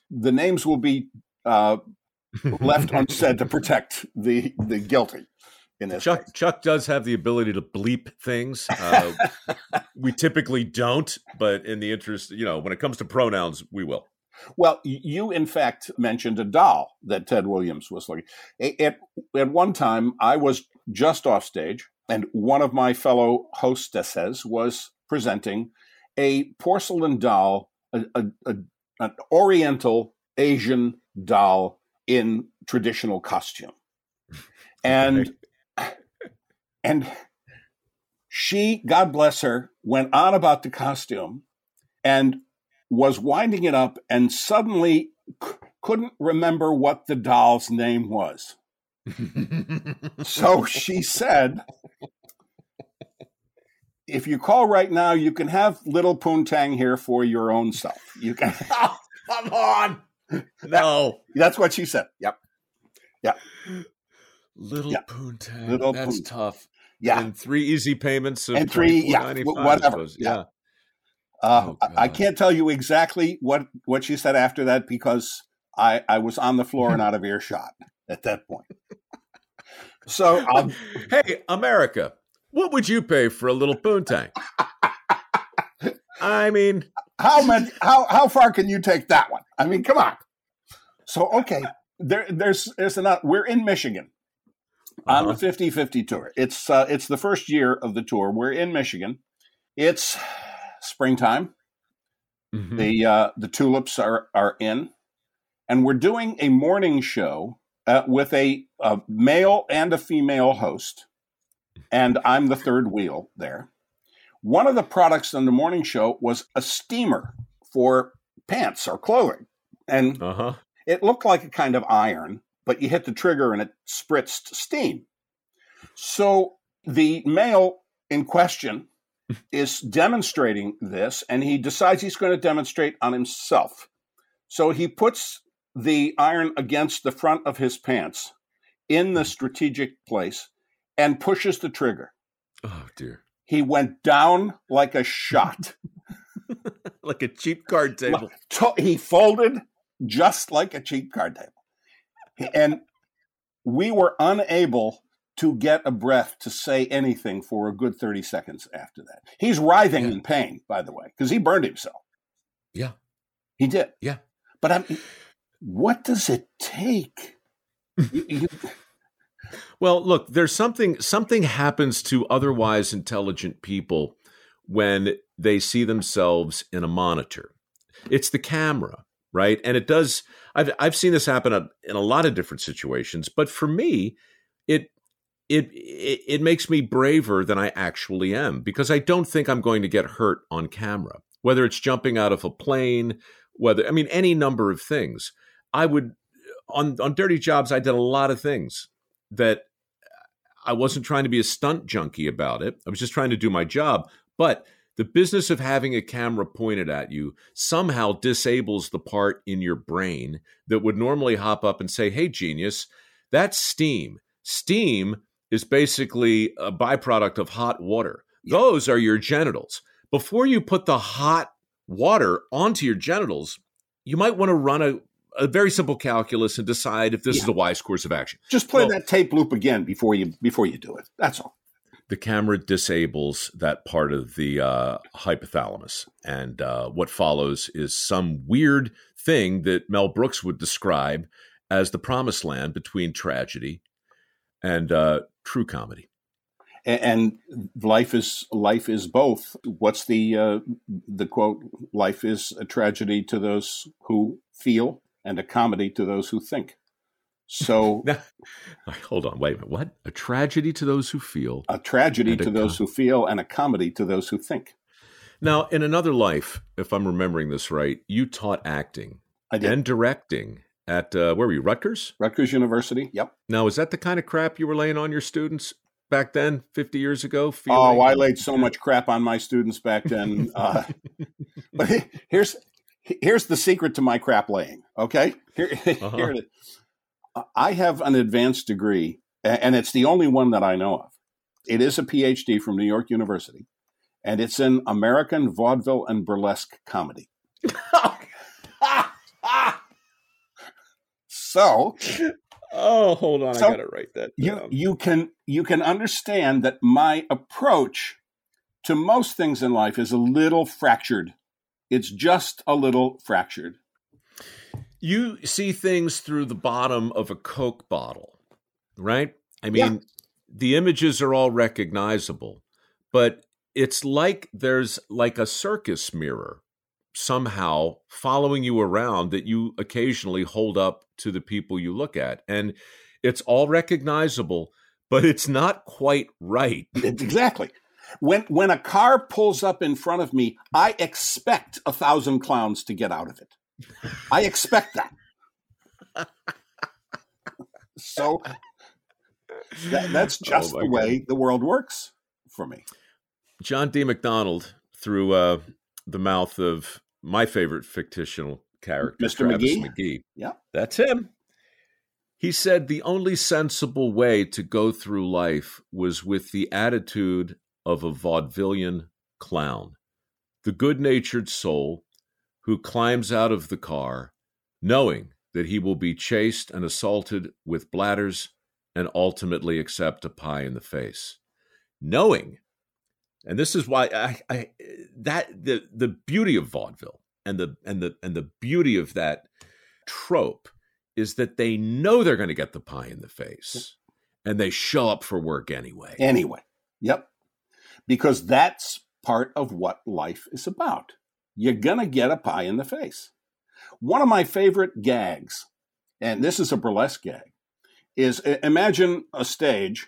The names will be uh, left *laughs* unsaid to protect the the guilty in this Chuck case. Chuck does have the ability to bleep things. Uh, *laughs* we typically don't, but in the interest, you know, when it comes to pronouns, we will. Well, you in fact mentioned a doll that Ted Williams was looking at. At one time, I was just off stage, and one of my fellow hostesses was presenting a porcelain doll, a, a, a, an Oriental Asian doll in traditional costume. *laughs* And and she, God bless her, went on about the costume and was winding it up and suddenly c- couldn't remember what the doll's name was. *laughs* so she said, if you call right now, you can have little Poontang here for your own self. You can. oh, *laughs* *laughs* come on. No. That's what she said. Yep. Yep. Little yeah. Poontang. Little That's Poon- tough. Yeah. And three easy payments of and three, yeah, whatever. Yeah. yeah. Uh, oh, I can't tell you exactly what, what she said after that because I, I was on the floor and *laughs* out of earshot at that point. So, um, *laughs* hey, America, what would you pay for a little poontang? I mean, *laughs* how much? How how far can you take that one? I mean, come on. So, okay, there, there's there's enough. We're in Michigan uh-huh. on the 50-50 tour. It's uh, it's the first year of the tour. We're in Michigan. It's springtime. Mm-hmm. The uh, the tulips are are in, and we're doing a morning show uh, with a, a male and a female host, and I'm the third wheel there. One of the products on the morning show was a steamer for pants or clothing, and uh-huh. it looked like a kind of iron but you hit the trigger and it spritzed steam. So the male in question *laughs* is demonstrating this, and he decides he's going to demonstrate on himself. So he puts the iron against the front of his pants in the mm-hmm. strategic place and pushes the trigger. Oh, dear. He went down like a shot. *laughs* *laughs* like a cheap card table. He folded just like a cheap card table and we were unable to get a breath to say anything for a good 30 seconds after that. He's writhing yeah. in pain, by the way, because he burned himself. Yeah. He did. Yeah. But I what does it take? *laughs* you, you... Well, look, there's something something happens to otherwise intelligent people when they see themselves in a monitor. It's the camera, right? And it does I've I've seen this happen in a lot of different situations, but for me, it it, it makes me braver than I actually am because I don't think I'm going to get hurt on camera. Whether it's jumping out of a plane, whether I mean any number of things. I would on on dirty jobs I did a lot of things that I wasn't trying to be a stunt junkie about it. I was just trying to do my job, but the business of having a camera pointed at you somehow disables the part in your brain that would normally hop up and say, "Hey genius, that's steam. Steam is basically a byproduct of hot water. Those are your genitals. Before you put the hot water onto your genitals, you might want to run a, a very simple calculus and decide if this yeah. is a wise course of action. Just play well, that tape loop again before you before you do it. That's all. The camera disables that part of the uh, hypothalamus, and uh, what follows is some weird thing that Mel Brooks would describe as the promised land between tragedy and uh, true comedy. And, life is life is both. What's the uh, the quote? Life is a tragedy to those who feel, and a comedy to those who think. So, *laughs* hold on, wait a minute. What? A tragedy to those who feel, a tragedy to those com- who feel, and a comedy to those who think. Now, in another life, if I'm remembering this right, you taught acting and directing at uh, where were you? Rutgers. Rutgers University. Yep. Now, is that the kind of crap you were laying on your students back then, fifty years ago? Oh, I laid so much crap on my students back then. *laughs* uh, *laughs* but here's here's the secret to my crap laying. Okay, here, uh-huh. here it is. I have an advanced degree, and it's the only one that I know of. It is a PhD from New York University, and it's in American vaudeville and burlesque comedy. *laughs* So, oh, hold on, so I got to write that. Down. You you can you can understand that my approach to most things in life is a little fractured. It's just a little fractured. You see things through the bottom of a Coke bottle, right? I mean, yeah. the images are all recognizable, but it's like there's like a circus mirror somehow following you around that you occasionally hold up to the people you look at. And it's all recognizable, but it's not quite right. *laughs* Exactly. When when a car pulls up in front of me, I expect a thousand clowns to get out of it. I expect that. so that, that's oh just oh the way God. the world works for me. John D. MacDonald, through uh, the mouth of my favorite fictional character, Mr. Travis McGee. McGee. Yeah. That's him. He said the only sensible way to go through life was with the attitude of a vaudevillian clown, the good natured soul who climbs out of the car knowing that he will be chased and assaulted with bladders and ultimately accept a pie in the face. Knowing and this is why I, I that the the beauty of vaudeville and the and the and the beauty of that trope is that they know they're going to get the pie in the face and they show up for work anyway. Anyway. Yep. Because that's part of what life is about. You're going to get a pie in the face. One of my favorite gags, and this is a burlesque gag, is imagine a stage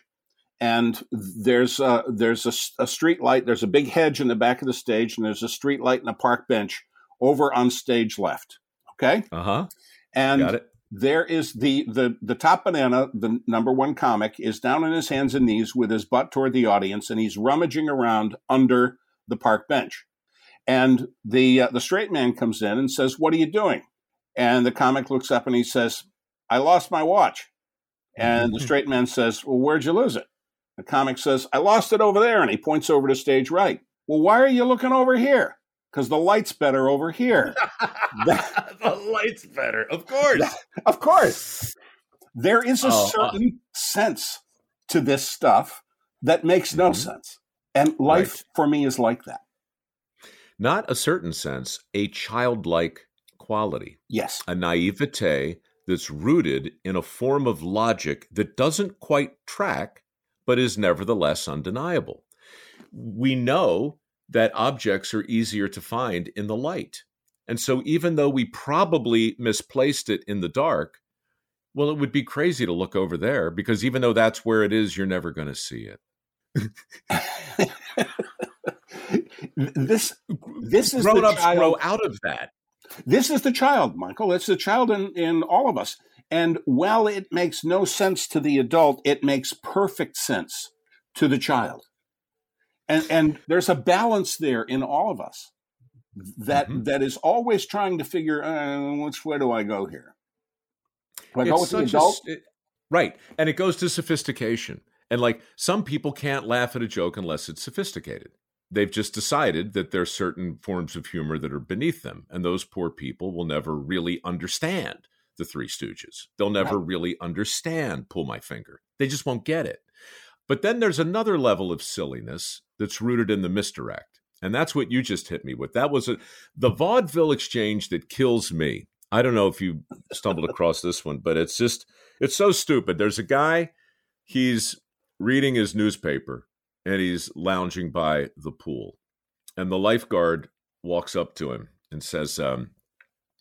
and there's a, there's a, a street light. There's a big hedge in the back of the stage, and there's a street light and a park bench over on stage left. Okay. Uh huh. And there is the the the top banana, the number one comic, is down on his hands and knees with his butt toward the audience, and he's rummaging around under the park bench. And the uh, the straight man comes in and says, "What are you doing?" And the comic looks up and he says, "I lost my watch." And the *laughs* straight man says, "Well, where'd you lose it?" The comic says, I lost it over there. And he points over to stage right. Well, why are you looking over here? Because the light's better over here. *laughs* the light's better. Of course. *laughs* of course. There is a Oh, uh, certain sense to this stuff that makes no Mhm. sense. And life Right. for me is like that. Not a certain sense, a childlike quality, Yes. a naivete that's rooted in a form of logic that doesn't quite track, but is nevertheless undeniable. We know that objects are easier to find in the light. And so, even though we probably misplaced it in the dark, well, it would be crazy to look over there because even though that's where it is, you're never going to see it. *laughs* this this is Grown the ups child. grow out of that. This is the child, Michael. It's the child in, in all of us. And while it makes no sense to the adult, it makes perfect sense to the child. And and there's a balance there in all of us that Mhm. that is always trying to figure uh, which way do I go here? Do I go with the a adult? s- it- right. And it goes to sophistication. And like some people can't laugh at a joke unless it's sophisticated. They've just decided that there's certain forms of humor that are beneath them. And those poor people will never really understand the Three Stooges. They'll never really understand Pull My Finger. They just won't get it. But then there's another level of silliness that's rooted in the misdirect. And that's what you just hit me with. That was a, the vaudeville exchange that kills me. I don't know if you stumbled across this one, but it's just, it's so stupid. There's a guy, he's reading his newspaper and he's lounging by the pool. And the lifeguard walks up to him and says, um,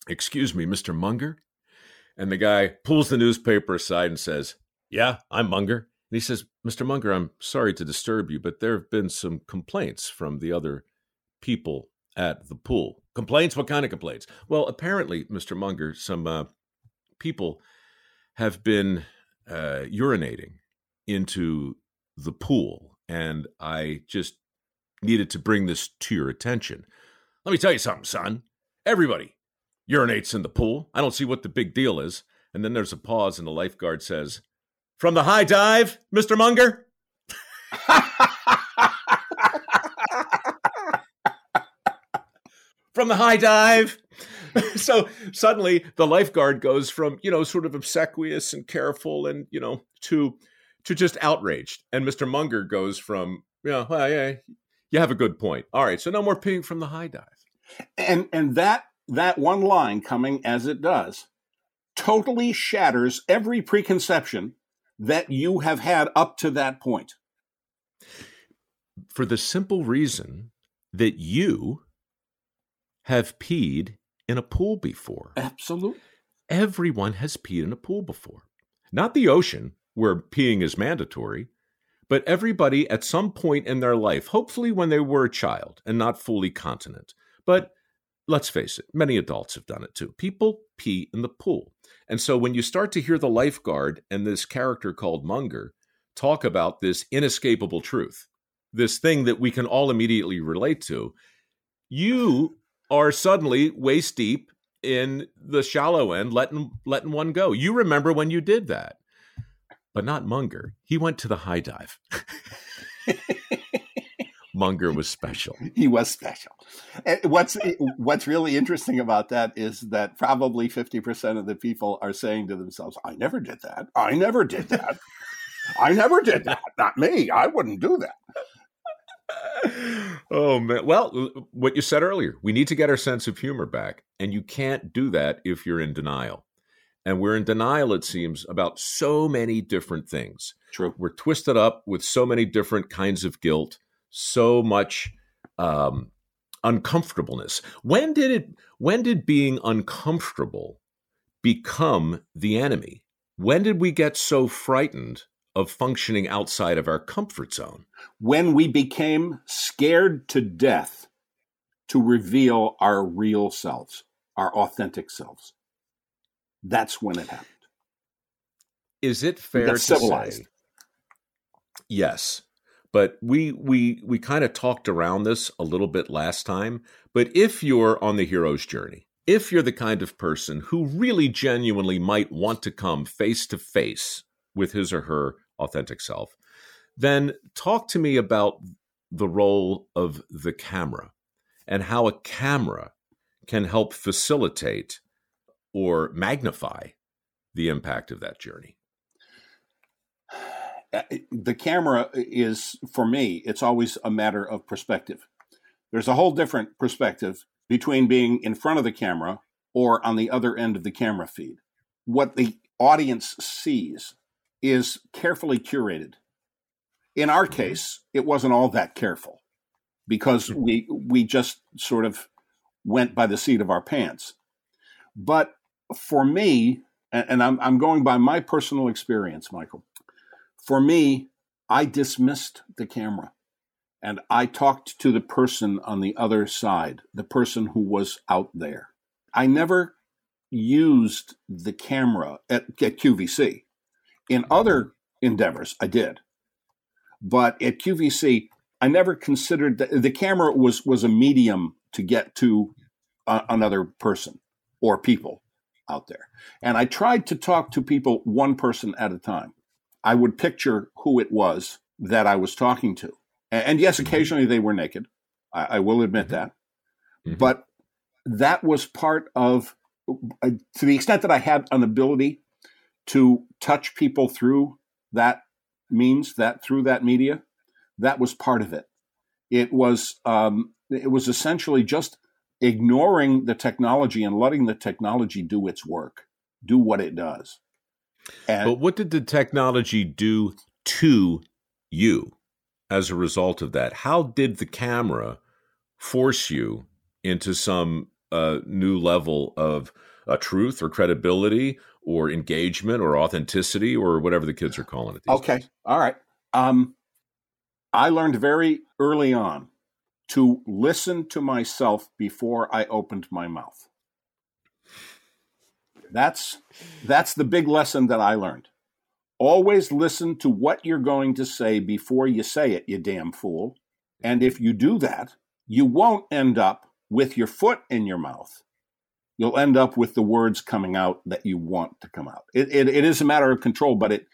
Excuse me, Mr. Munger? And the guy pulls the newspaper aside and says, Yeah, I'm Munger. And he says, Mr. Munger, I'm sorry to disturb you, but there have been some complaints from the other people at the pool. Complaints? What kind of complaints? Well, apparently, Mr. Munger, some uh, people have been uh, urinating into the pool, and I just needed to bring this to your attention. Let me tell you something, son. Everybody urinates in the pool. I don't see what the big deal is. And then there's a pause, and the lifeguard says, From the high dive, Mr. Munger? *laughs* From the high dive. *laughs* so suddenly the lifeguard goes from, you know, sort of obsequious and careful and, you know, to to just outraged. And Mr. Munger goes from, yeah, well, yeah, you have a good point. All right, so no more peeing from the high dive. and and that that one line coming as it does totally shatters every preconception that you have had up to that point. For the simple reason that you have peed in a pool before. Absolutely. Everyone has peed in a pool before. Not the ocean, where peeing is mandatory, but everybody at some point in their life, hopefully when they were a child and not fully continent. But let's face it, many adults have done it too. People pee in the pool. And so when you start to hear the lifeguard and this character called Munger talk about this inescapable truth, this thing that we can all immediately relate to, you are suddenly waist deep in the shallow end, letting letting one go. You remember when you did that, but not Munger. He went to the high dive. *laughs* Munger was special. He was special. What's what's really interesting about that is that probably 50% of the people are saying to themselves, I never did that. I never did that. I never did that. Not me. I wouldn't do that. *laughs* oh man. Well, what you said earlier, we need to get our sense of humor back, and you can't do that if you're in denial. And we're in denial, it seems, about so many different things. True. We're twisted up with so many different kinds of guilt, so much um, uncomfortableness. When did it? When did being uncomfortable become the enemy? When did we get so frightened of functioning outside of our comfort zone? When we became scared to death to reveal our real selves, our authentic selves. That's when it happened. Is it fair to civilized. say? Yes, but we we we kind of talked around this a little bit last time. But if you're on the hero's journey, if you're the kind of person who really genuinely might want to come face to face with his or her authentic self, then talk to me about the role of the camera and how a camera can help facilitate or magnify the impact of that journey. uh, the camera is for me. It's always a matter of perspective. There's a whole different perspective between being in front of the camera or on the other end of the camera feed. What the audience sees is carefully curated. In our mm-hmm. case, it wasn't all that careful because mm-hmm. we we just sort of went by the seat of our pants. But for me, and I'm, I'm going by my personal experience, Michael, for me, I dismissed the camera and I talked to the person on the other side, the person who was out there. I never used the camera at, at QVC. In other endeavors, I did. But at QVC, I never considered that the camera was was a medium to get to uh, another person or people out there. And I tried to talk to people one person at a time. I would picture who it was that I was talking to. And, yes, mm-hmm. occasionally they were naked. I, I will admit mm-hmm. that. Mm-hmm. But that was part of, uh, to the extent that I had an ability to touch people through that means, that through that media, that was part of it. It was um, it was essentially just ignoring the technology and letting the technology do its work, do what it does. And, but what did the technology do to you as a result of that? How did the camera force you into some uh, new level of uh, truth or credibility or engagement or authenticity or whatever the kids are calling it? okay. Days? All right. Um, I learned very early on to listen to myself before I opened my mouth. That's that's the big lesson that I learned. Always listen to what you're going to say before you say it, you damn fool. And if you do that, you won't end up with your foot in your mouth. You'll end up with the words coming out that you want to come out. It, it, it is a matter of control, but it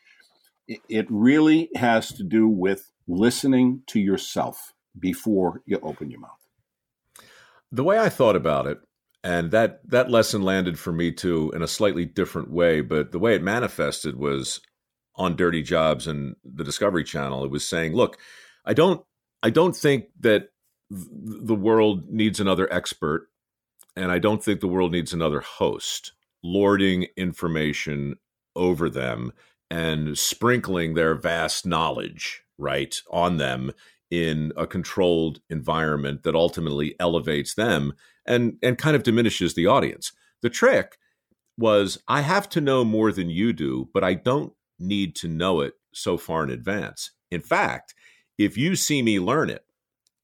it really has to do with listening to yourself before you open your mouth. The way I thought about it, and that that lesson landed for me too in a slightly different way, but the way it manifested was on Dirty Jobs and the Discovery Channel. It was saying, "Look, I don't I don't think that the world needs another expert, and I don't think the world needs another host lording information over them and sprinkling their vast knowledge right on them in a controlled environment that ultimately elevates them and and kind of diminishes the audience. The trick was I have to know more than you do, but I don't need to know it so far in advance. In fact, if you see me learn it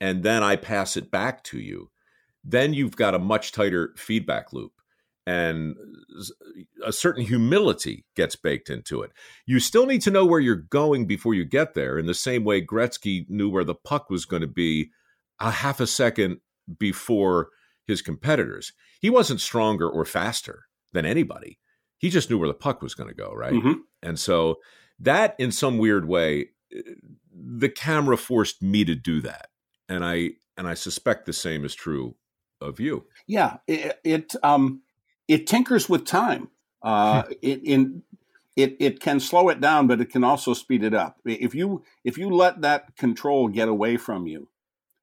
and then I pass it back to you, then you've got a much tighter feedback loop and a certain humility gets baked into it. You still need to know where you're going before you get there, in the same way Gretzky knew where the puck was going to be a half a second before his competitors. He wasn't stronger or faster than anybody. He just knew where the puck was going to go, right? Mm-hmm. And so that, in some weird way, the camera forced me to do that, and I and I suspect the same is true of you. Yeah, it, it um it tinkers with time. Uh, hmm. it in it it can slow it down, but it can also speed it up. If you if you let that control get away from you,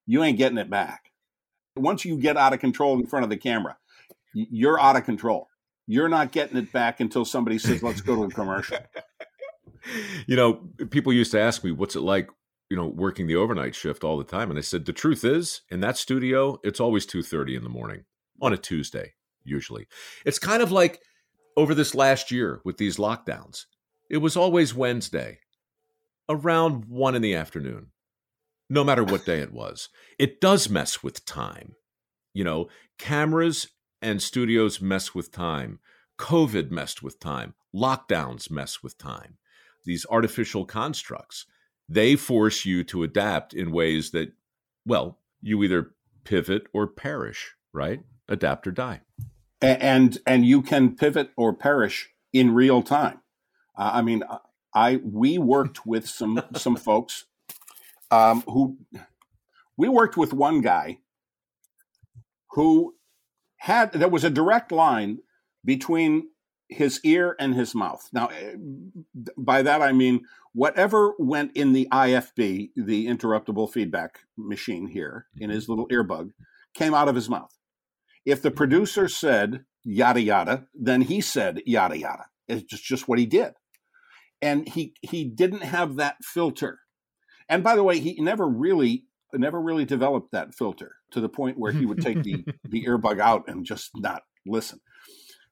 you ain't getting it back. Once you get out of control in front of the camera, you're out of control. You're not getting it back until somebody says, "Let's go to a commercial." *laughs* you know, people used to ask me, "What's it like?" You know, working the overnight shift all the time, and I said, "The truth is, in that studio, it's always two thirty in the morning on a Tuesday." Usually. It's kind of like over this last year with these lockdowns. It was always Wednesday around one in the afternoon, no matter what day it was. It does mess with time. You know, cameras and studios mess with time. COVID messed with time. Lockdowns mess with time. These artificial constructs, they force you to adapt in ways that, well, you either pivot or perish, right? Adapt or die and and you can pivot or perish in real time. Uh, I mean, I we worked *laughs* with some some folks um, who we worked with one guy who had there was a direct line between his ear and his mouth. Now, eh, by that I mean whatever went in the IFB, the interruptible feedback machine here, in his little earbug, came out of his mouth. If the producer said yada yada, then he said yada yada. It's just, just what he did. And he he didn't have that filter. And by the way, he never really never really developed that filter to the point where he would take the *laughs* the earbug out and just not listen.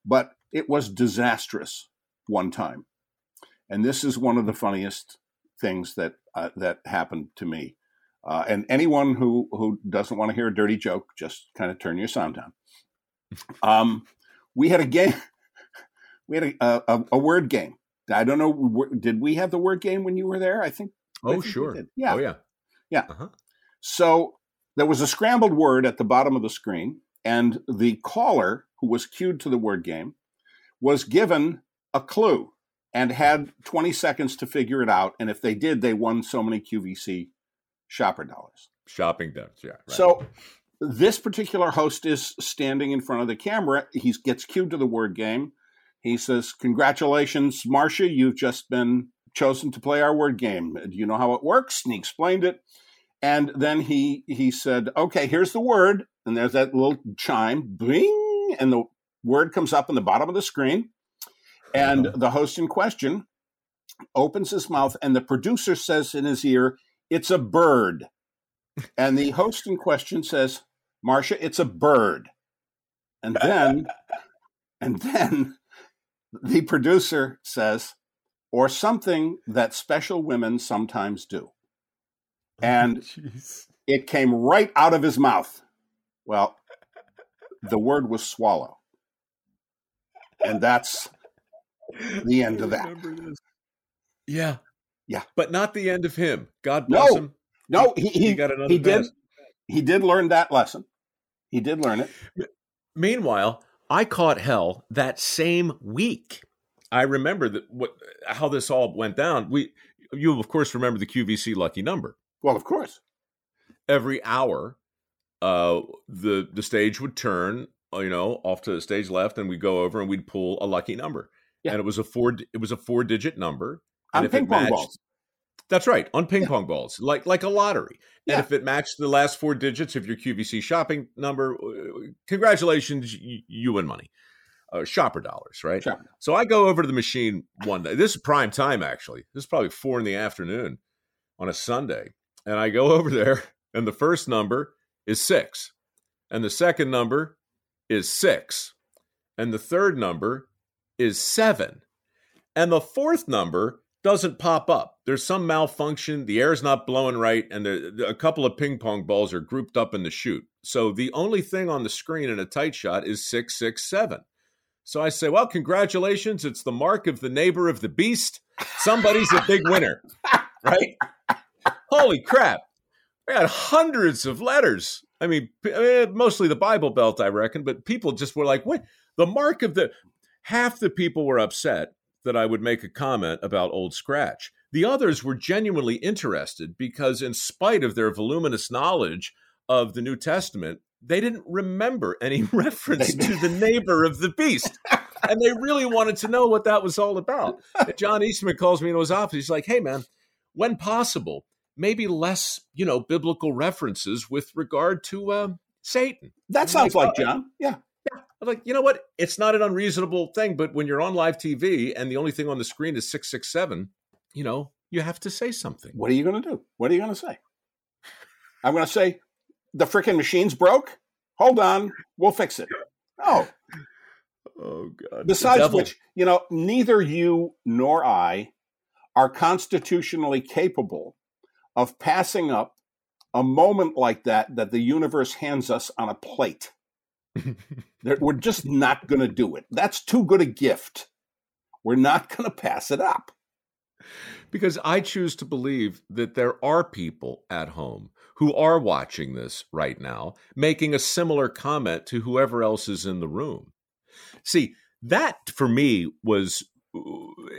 But it was disastrous one time, and this is one of the funniest things that uh, that happened to me. Uh, and anyone who who doesn't want to hear a dirty joke, just kind of turn your sound down. Um, we had a game. *laughs* We had a, a, a word game. I don't know. Did we have the word game when you were there? I think. Oh, I think sure. Yeah. Oh, yeah. Yeah. Uh-huh. So there was a scrambled word at the bottom of the screen, and the caller who was cued to the word game was given a clue and had 20 seconds to figure it out. And if they did, they won so many QVC shopper dollars. Shopping dollars. Yeah. Right. So this particular host is standing in front of the camera. He gets cued to the word game. He says, Congratulations, Marcia, you've just been chosen to play our word game. Do you know how it works? And he explained it. And then he he said, Okay, here's the word. And there's that little chime, bing, and the word comes up in the bottom of the screen. And uh-huh. the host in question opens his mouth, and the producer says in his ear, It's a bird. And the host in question says, Marcia, it's a bird. And then, *laughs* and then the producer says, or something that special women sometimes do. And *laughs* it came right out of his mouth. Well, the word was swallow. And that's the end of that. Yeah. Yeah. But not the end of him. God bless No. him. No, he, he, He got another he did he did learn that lesson. He did learn it. Meanwhile, I caught hell that same week. I remember that what how this all went down. We you of course remember the QVC lucky number. Well, of course. Every hour, uh, the the stage would turn, uh, you know, off to the stage left, and we'd go over and we'd pull a lucky number. Yeah. And it was a four it was a four digit number. On and it ping pong matched- balls. That's right, on ping pong balls, like like a lottery. Yeah. And if it matched the last four digits of your QVC shopping number, uh, congratulations, you, you win money, uh, shopper dollars, right? Sure. So I go over to the machine one day. This is prime time, actually. This is probably four in the afternoon on a Sunday, and I go *laughs* over there, and the first number is six, and the second number is six, and the third number is seven, and the fourth number doesn't pop up. There's some malfunction. The air's not blowing right, and there, a couple of ping pong balls are grouped up in the chute. So the only thing on the screen in a tight shot is 667. So I say, well, congratulations. It's the mark of the neighbor of the beast. Somebody's a big winner, *laughs* right? Holy crap. I got hundreds of letters. I mean, eh, mostly the Bible Belt, I reckon, but people just were like, what? The mark of the. Half the people were upset that I would make a comment about Old Scratch. The others were genuinely interested because, in spite of their voluminous knowledge of the New Testament, they didn't remember any *laughs* reference to the neighbor of the beast. And they really wanted to know what that was all about. John Eastman calls me into his office. He's like, hey, man, when possible, maybe less, you know, biblical references with regard to uh, Satan. That sounds like uh, John. Yeah. I was like, you know what? It's not an unreasonable thing, but when you're on live TV and the only thing on the screen is 667, you know, you have to say something. What are you going to do? What are you going to say? I'm going to say, the freaking machine's broke. Hold on, we'll fix it. No. Oh, God. Besides which, you know, neither you nor I are constitutionally capable of passing up a moment like that that the universe hands us on a plate. *laughs* We're just not going to do it. That's too good a gift. We're not *laughs* going to pass it up. because I choose to believe that there are people at home who are watching this right now, making a similar comment to whoever else is in the room. See, that for me was uh,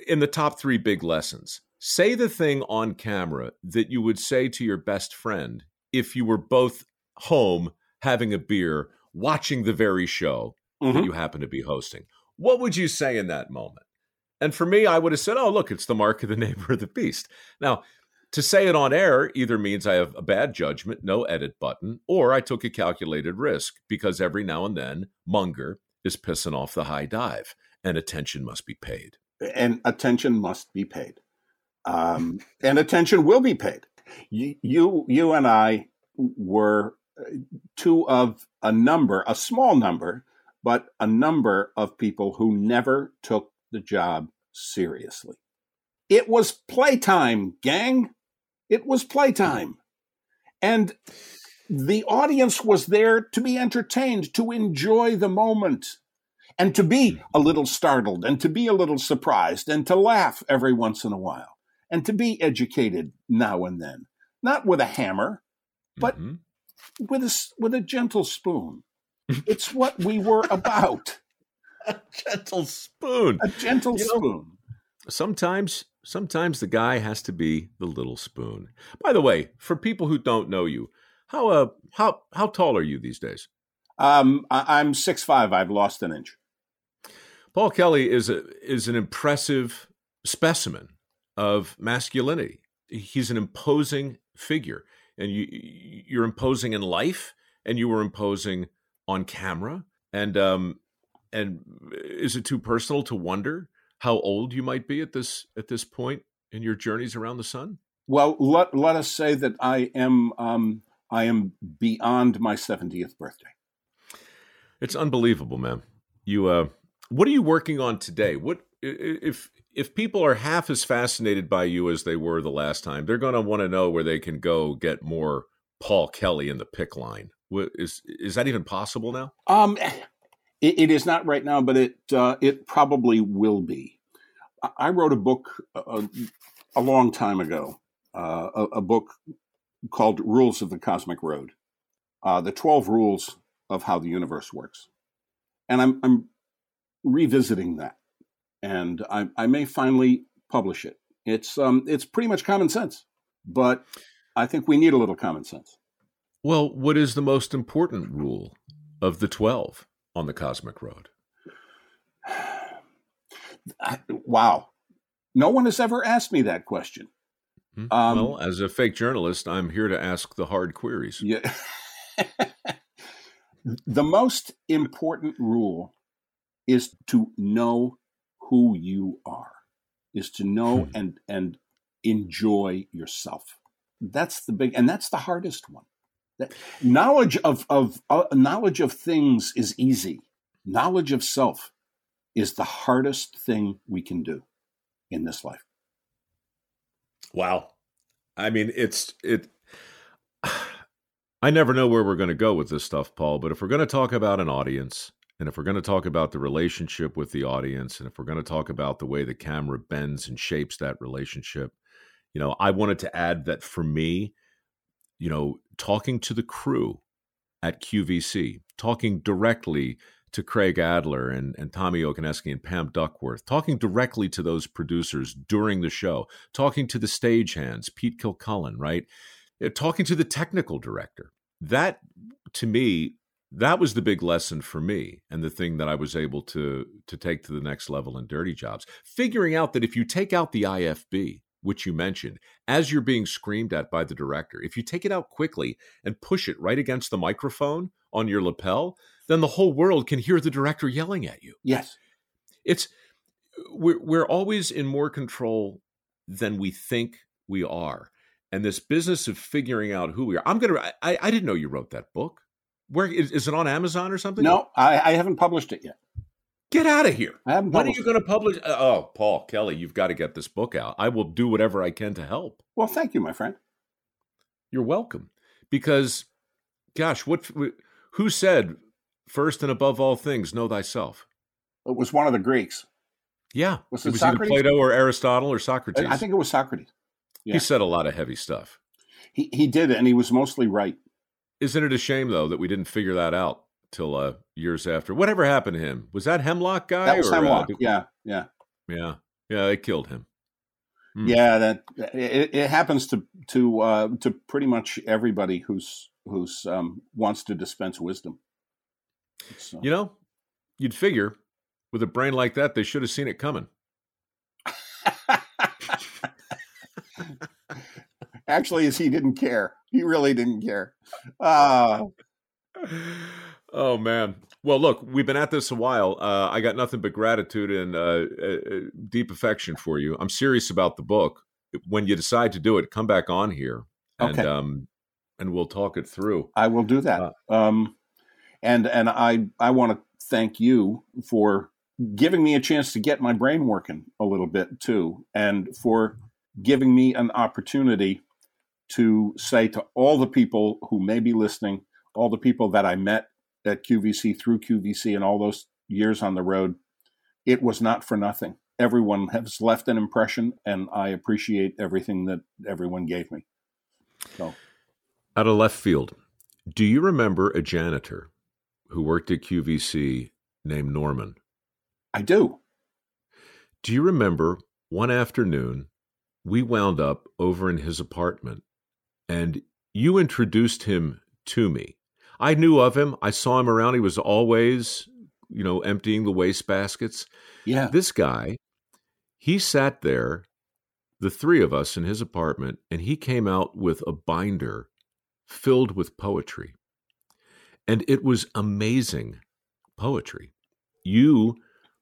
in the top three big lessons. Say the thing on camera that you would say to your best friend if you were both home having a beer, watching the very show that Mhm. you happen to be hosting. what would you say in that moment? And for me, I would have said, oh, look, it's the mark of the *laughs* neighbor of the beast. Now, to say it on air either means I have a bad judgment, no edit button, or I took a calculated risk because every now and then Munger is pissing off the high dive and attention must be paid. And attention must be paid. Um, and attention will be paid. You, you, you and I were two of a number, a small number, but a number of people who never took the job seriously. It was playtime, gang. It was playtime. And the audience was there to be entertained, to enjoy the moment, and to be a little startled, and to be a little surprised, and to laugh every once in a while, and to be educated now and then. Not with a hammer, but mm-hmm. With, a, with a gentle spoon. *laughs* it's what we were about. a gentle spoon. A gentle you spoon. Know, sometimes sometimes the guy has to be the little spoon. By the way, for people who don't know you, how uh how how tall are you these days? Um, I, am six five. I've lost an inch. Paul Kelley is a is an impressive specimen of masculinity. He's an imposing figure, and you you're imposing in life, and you were imposing on camera. And um, and is it too personal to wonder how old you might be at this at this point in your journeys around the sun? Well, let let us say that I am um, I am beyond my seventieth birthday. It's unbelievable, man. You uh, what are you working on today? What if if people are half as fascinated by you as they were the last time? They're going to want to know where they can go get more Paul Kelley in the pick line. Is is that even possible now? Um, it, it is not right now, but it uh, it probably will be. I wrote a book uh, a long time ago, uh, a, a, book called "Rules of the Cosmic Road," uh, the twelve rules of how the universe works, and I'm, I'm revisiting that, and I, I, may finally publish it. It's um, it's pretty much common sense, but I think we need a little common sense. Well, what is the most important rule of the twelve? on the cosmic road? *sighs* wow. No one has ever asked me that question. Hmm. Um, well, as a fake journalist, I'm here to ask the hard queries. Yeah. *laughs* the most important rule is to know who you are, is to know hmm. and and enjoy yourself. That's the big, and that's the hardest one knowledge of of uh, knowledge of things is easy. Knowledge of self is the hardest thing we can do in this life. Wow. I mean, it's it *sighs* I never know where we're going to go with this stuff, Paul, but if we're going to talk about an audience and if we're going to talk about the relationship with the audience and if we're going to talk about the way the camera bends and shapes that relationship, you know, I wanted to add that for me, you know, talking to the crew at QVC, talking directly to Craig Adler and, and Tommy Okoneski and Pam Duckworth, talking directly to those producers during the show, talking to the stagehands, Pete Kilcullen, right? Uh, talking to the technical director. That, to me, that was the big lesson for me and the thing that I was able to to take to the next level in Dirty Jobs. Figuring out that if you take out the IFB, which you mentioned, as you're being screamed at by the director, if you take it out quickly and push it right against the microphone on your lapel, then the whole world can hear the director yelling at you. Yes. It's we're we're always in more control than we think we are. And this business of figuring out who we are. I'm gonna I, I didn't know you wrote that book. Where is, is it on Amazon or something? No, I, I haven't published it yet. Get out of here. I haven't. When are you going to publish? Uh, oh, Paul Kelley, you've got to get this book out. I will do whatever I can to help. Well, thank you, my friend. You're welcome. Because, gosh, what? Who said first and above all things, know thyself? It was one of the Greeks. Yeah, was it, it was Socrates? either Plato or Aristotle or Socrates. I think it was Socrates. Yeah. He said a lot of heavy stuff. He he did, and he was mostly right. Isn't it a shame though that we didn't figure that out till uh, years after. Whatever happened to him? Was that Hemlock guy? That was or, uh, Hemlock. Uh, yeah, yeah, yeah, yeah. They killed him. Hmm. Yeah, that it, it, happens to to uh, to pretty much everybody who's who's um, wants to dispense wisdom. So. You know, you'd figure With a brain like that, they should have seen it coming. *laughs* Actually, is he didn't care. He really didn't care. Uh, *laughs* oh man. Well, look, we've been at this a while. Uh, I got nothing but gratitude and uh, uh, deep affection for you. I'm serious about the book. When you decide to do it, come back on here and Okay. um, and we'll talk it through. I will do that. Uh. Um, and and I I want to thank you for giving me a chance to get my brain working a little bit too, and for giving me an opportunity to say to all the people who may be listening, all the people that I met at QVC through QVC and all those years on the road, it was not for nothing. Everyone has left an impression, and I appreciate everything that everyone gave me. So. Out of left field, do you remember a janitor who worked at QVC named Norman? I do. Do you remember one afternoon we wound up over in his apartment and you introduced him to me? I knew of him. I saw him around. He was always, you know, emptying the waste baskets. Yeah. This guy, he sat there, the three of us in his apartment, and he came out with a binder filled with poetry. And it was amazing poetry. You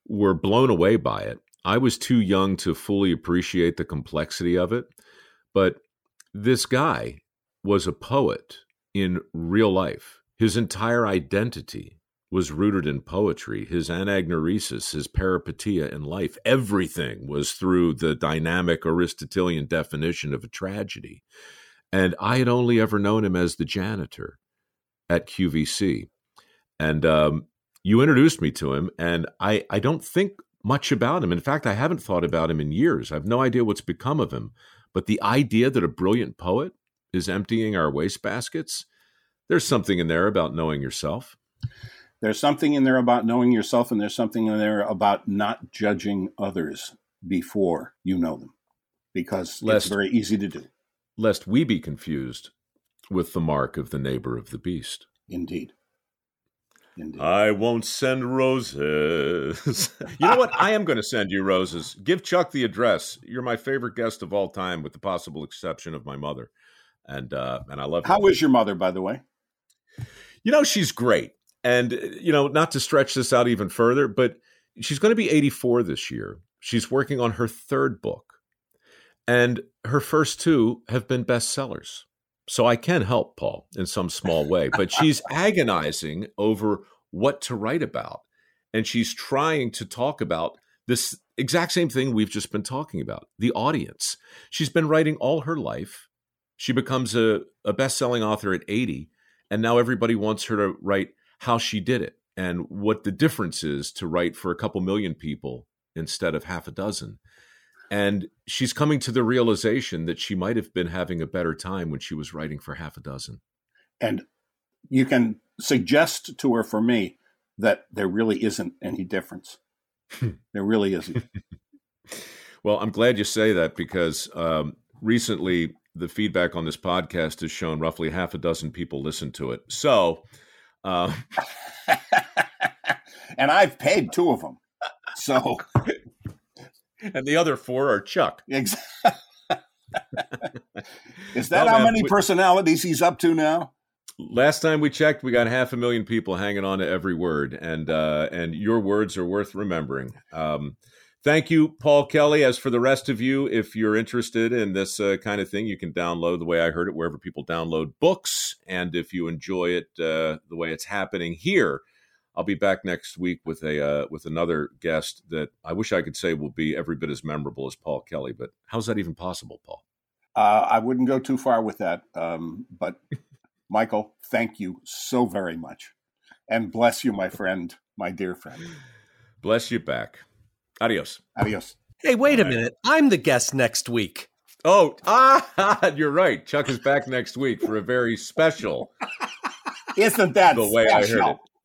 were blown away by it. I was too young to fully appreciate the complexity of it. But this guy was a poet in real life. His entire identity was rooted in poetry. His anagnorisis, his peripeteia in life, everything was through the dynamic Aristotelian definition of a tragedy. And I had only ever known him as the janitor at QVC. And um, you introduced me to him, and I, I don't think much about him. In fact, I haven't thought about him in years. I have no idea what's become of him. But the idea that a brilliant poet is emptying our wastebaskets, there's something in there about knowing yourself. There's something in there about knowing yourself, and there's something in there about not judging others before you know them, because Lest- it's very easy to do. lest we be confused with the mark of the neighbor of the beast. Indeed. Indeed. I won't send roses. *laughs* you know what? I am going to send you roses. Give Chuck the address. You're my favorite guest of all time, with the possible exception of my mother, and uh, and I love. How is your mother, by the way? You know, she's great. And, you know, not to stretch this out even further, but she's going to be 84 this year. She's working on her third book. And her first two have been bestsellers. So I can help, Paul, in some small way. But she's *laughs* agonizing over what to write about. And she's trying to talk about this exact same thing we've just been talking about the audience. She's been writing all her life. She becomes a, a best selling author at 80 and now everybody wants her to write how she did it and what the difference is to write for a couple million people instead of half a dozen and she's coming to the realization that she might have been having a better time when she was writing for half a dozen And you can suggest to her for me that there really isn't any difference. there really isn't. *laughs* well i'm glad you say that because um, recently the feedback on this podcast has shown roughly half a dozen people listen to it so uh, *laughs* and I've paid two of them. So, *laughs* and the other four are chuck ex- *laughs* is that how man, many we- personalities he's up to now? Last time we checked, we got half a million people hanging on to every word, and uh, and your words are worth remembering. Um, thank you, Paul Kelley. As for the rest of you, if you're interested in this uh, kind of thing, you can download the way I heard it wherever people download books. And if you enjoy it uh, the way it's happening here, I'll be back next week with a uh, with another guest that I wish I could say will be every bit as memorable as Paul Kelley. But how's that even possible, Paul? Uh, I wouldn't go too far with that. Um, but *laughs* Michael, thank you so very much. And bless you, my friend, my dear friend. Bless you back. Adios. Adios. Hey, wait a All right. minute. I'm the guest next week. Oh, ah, *laughs* you're right. Chuck is back next week for a very special. *laughs* Isn't that The way I heard it.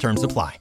Terms apply.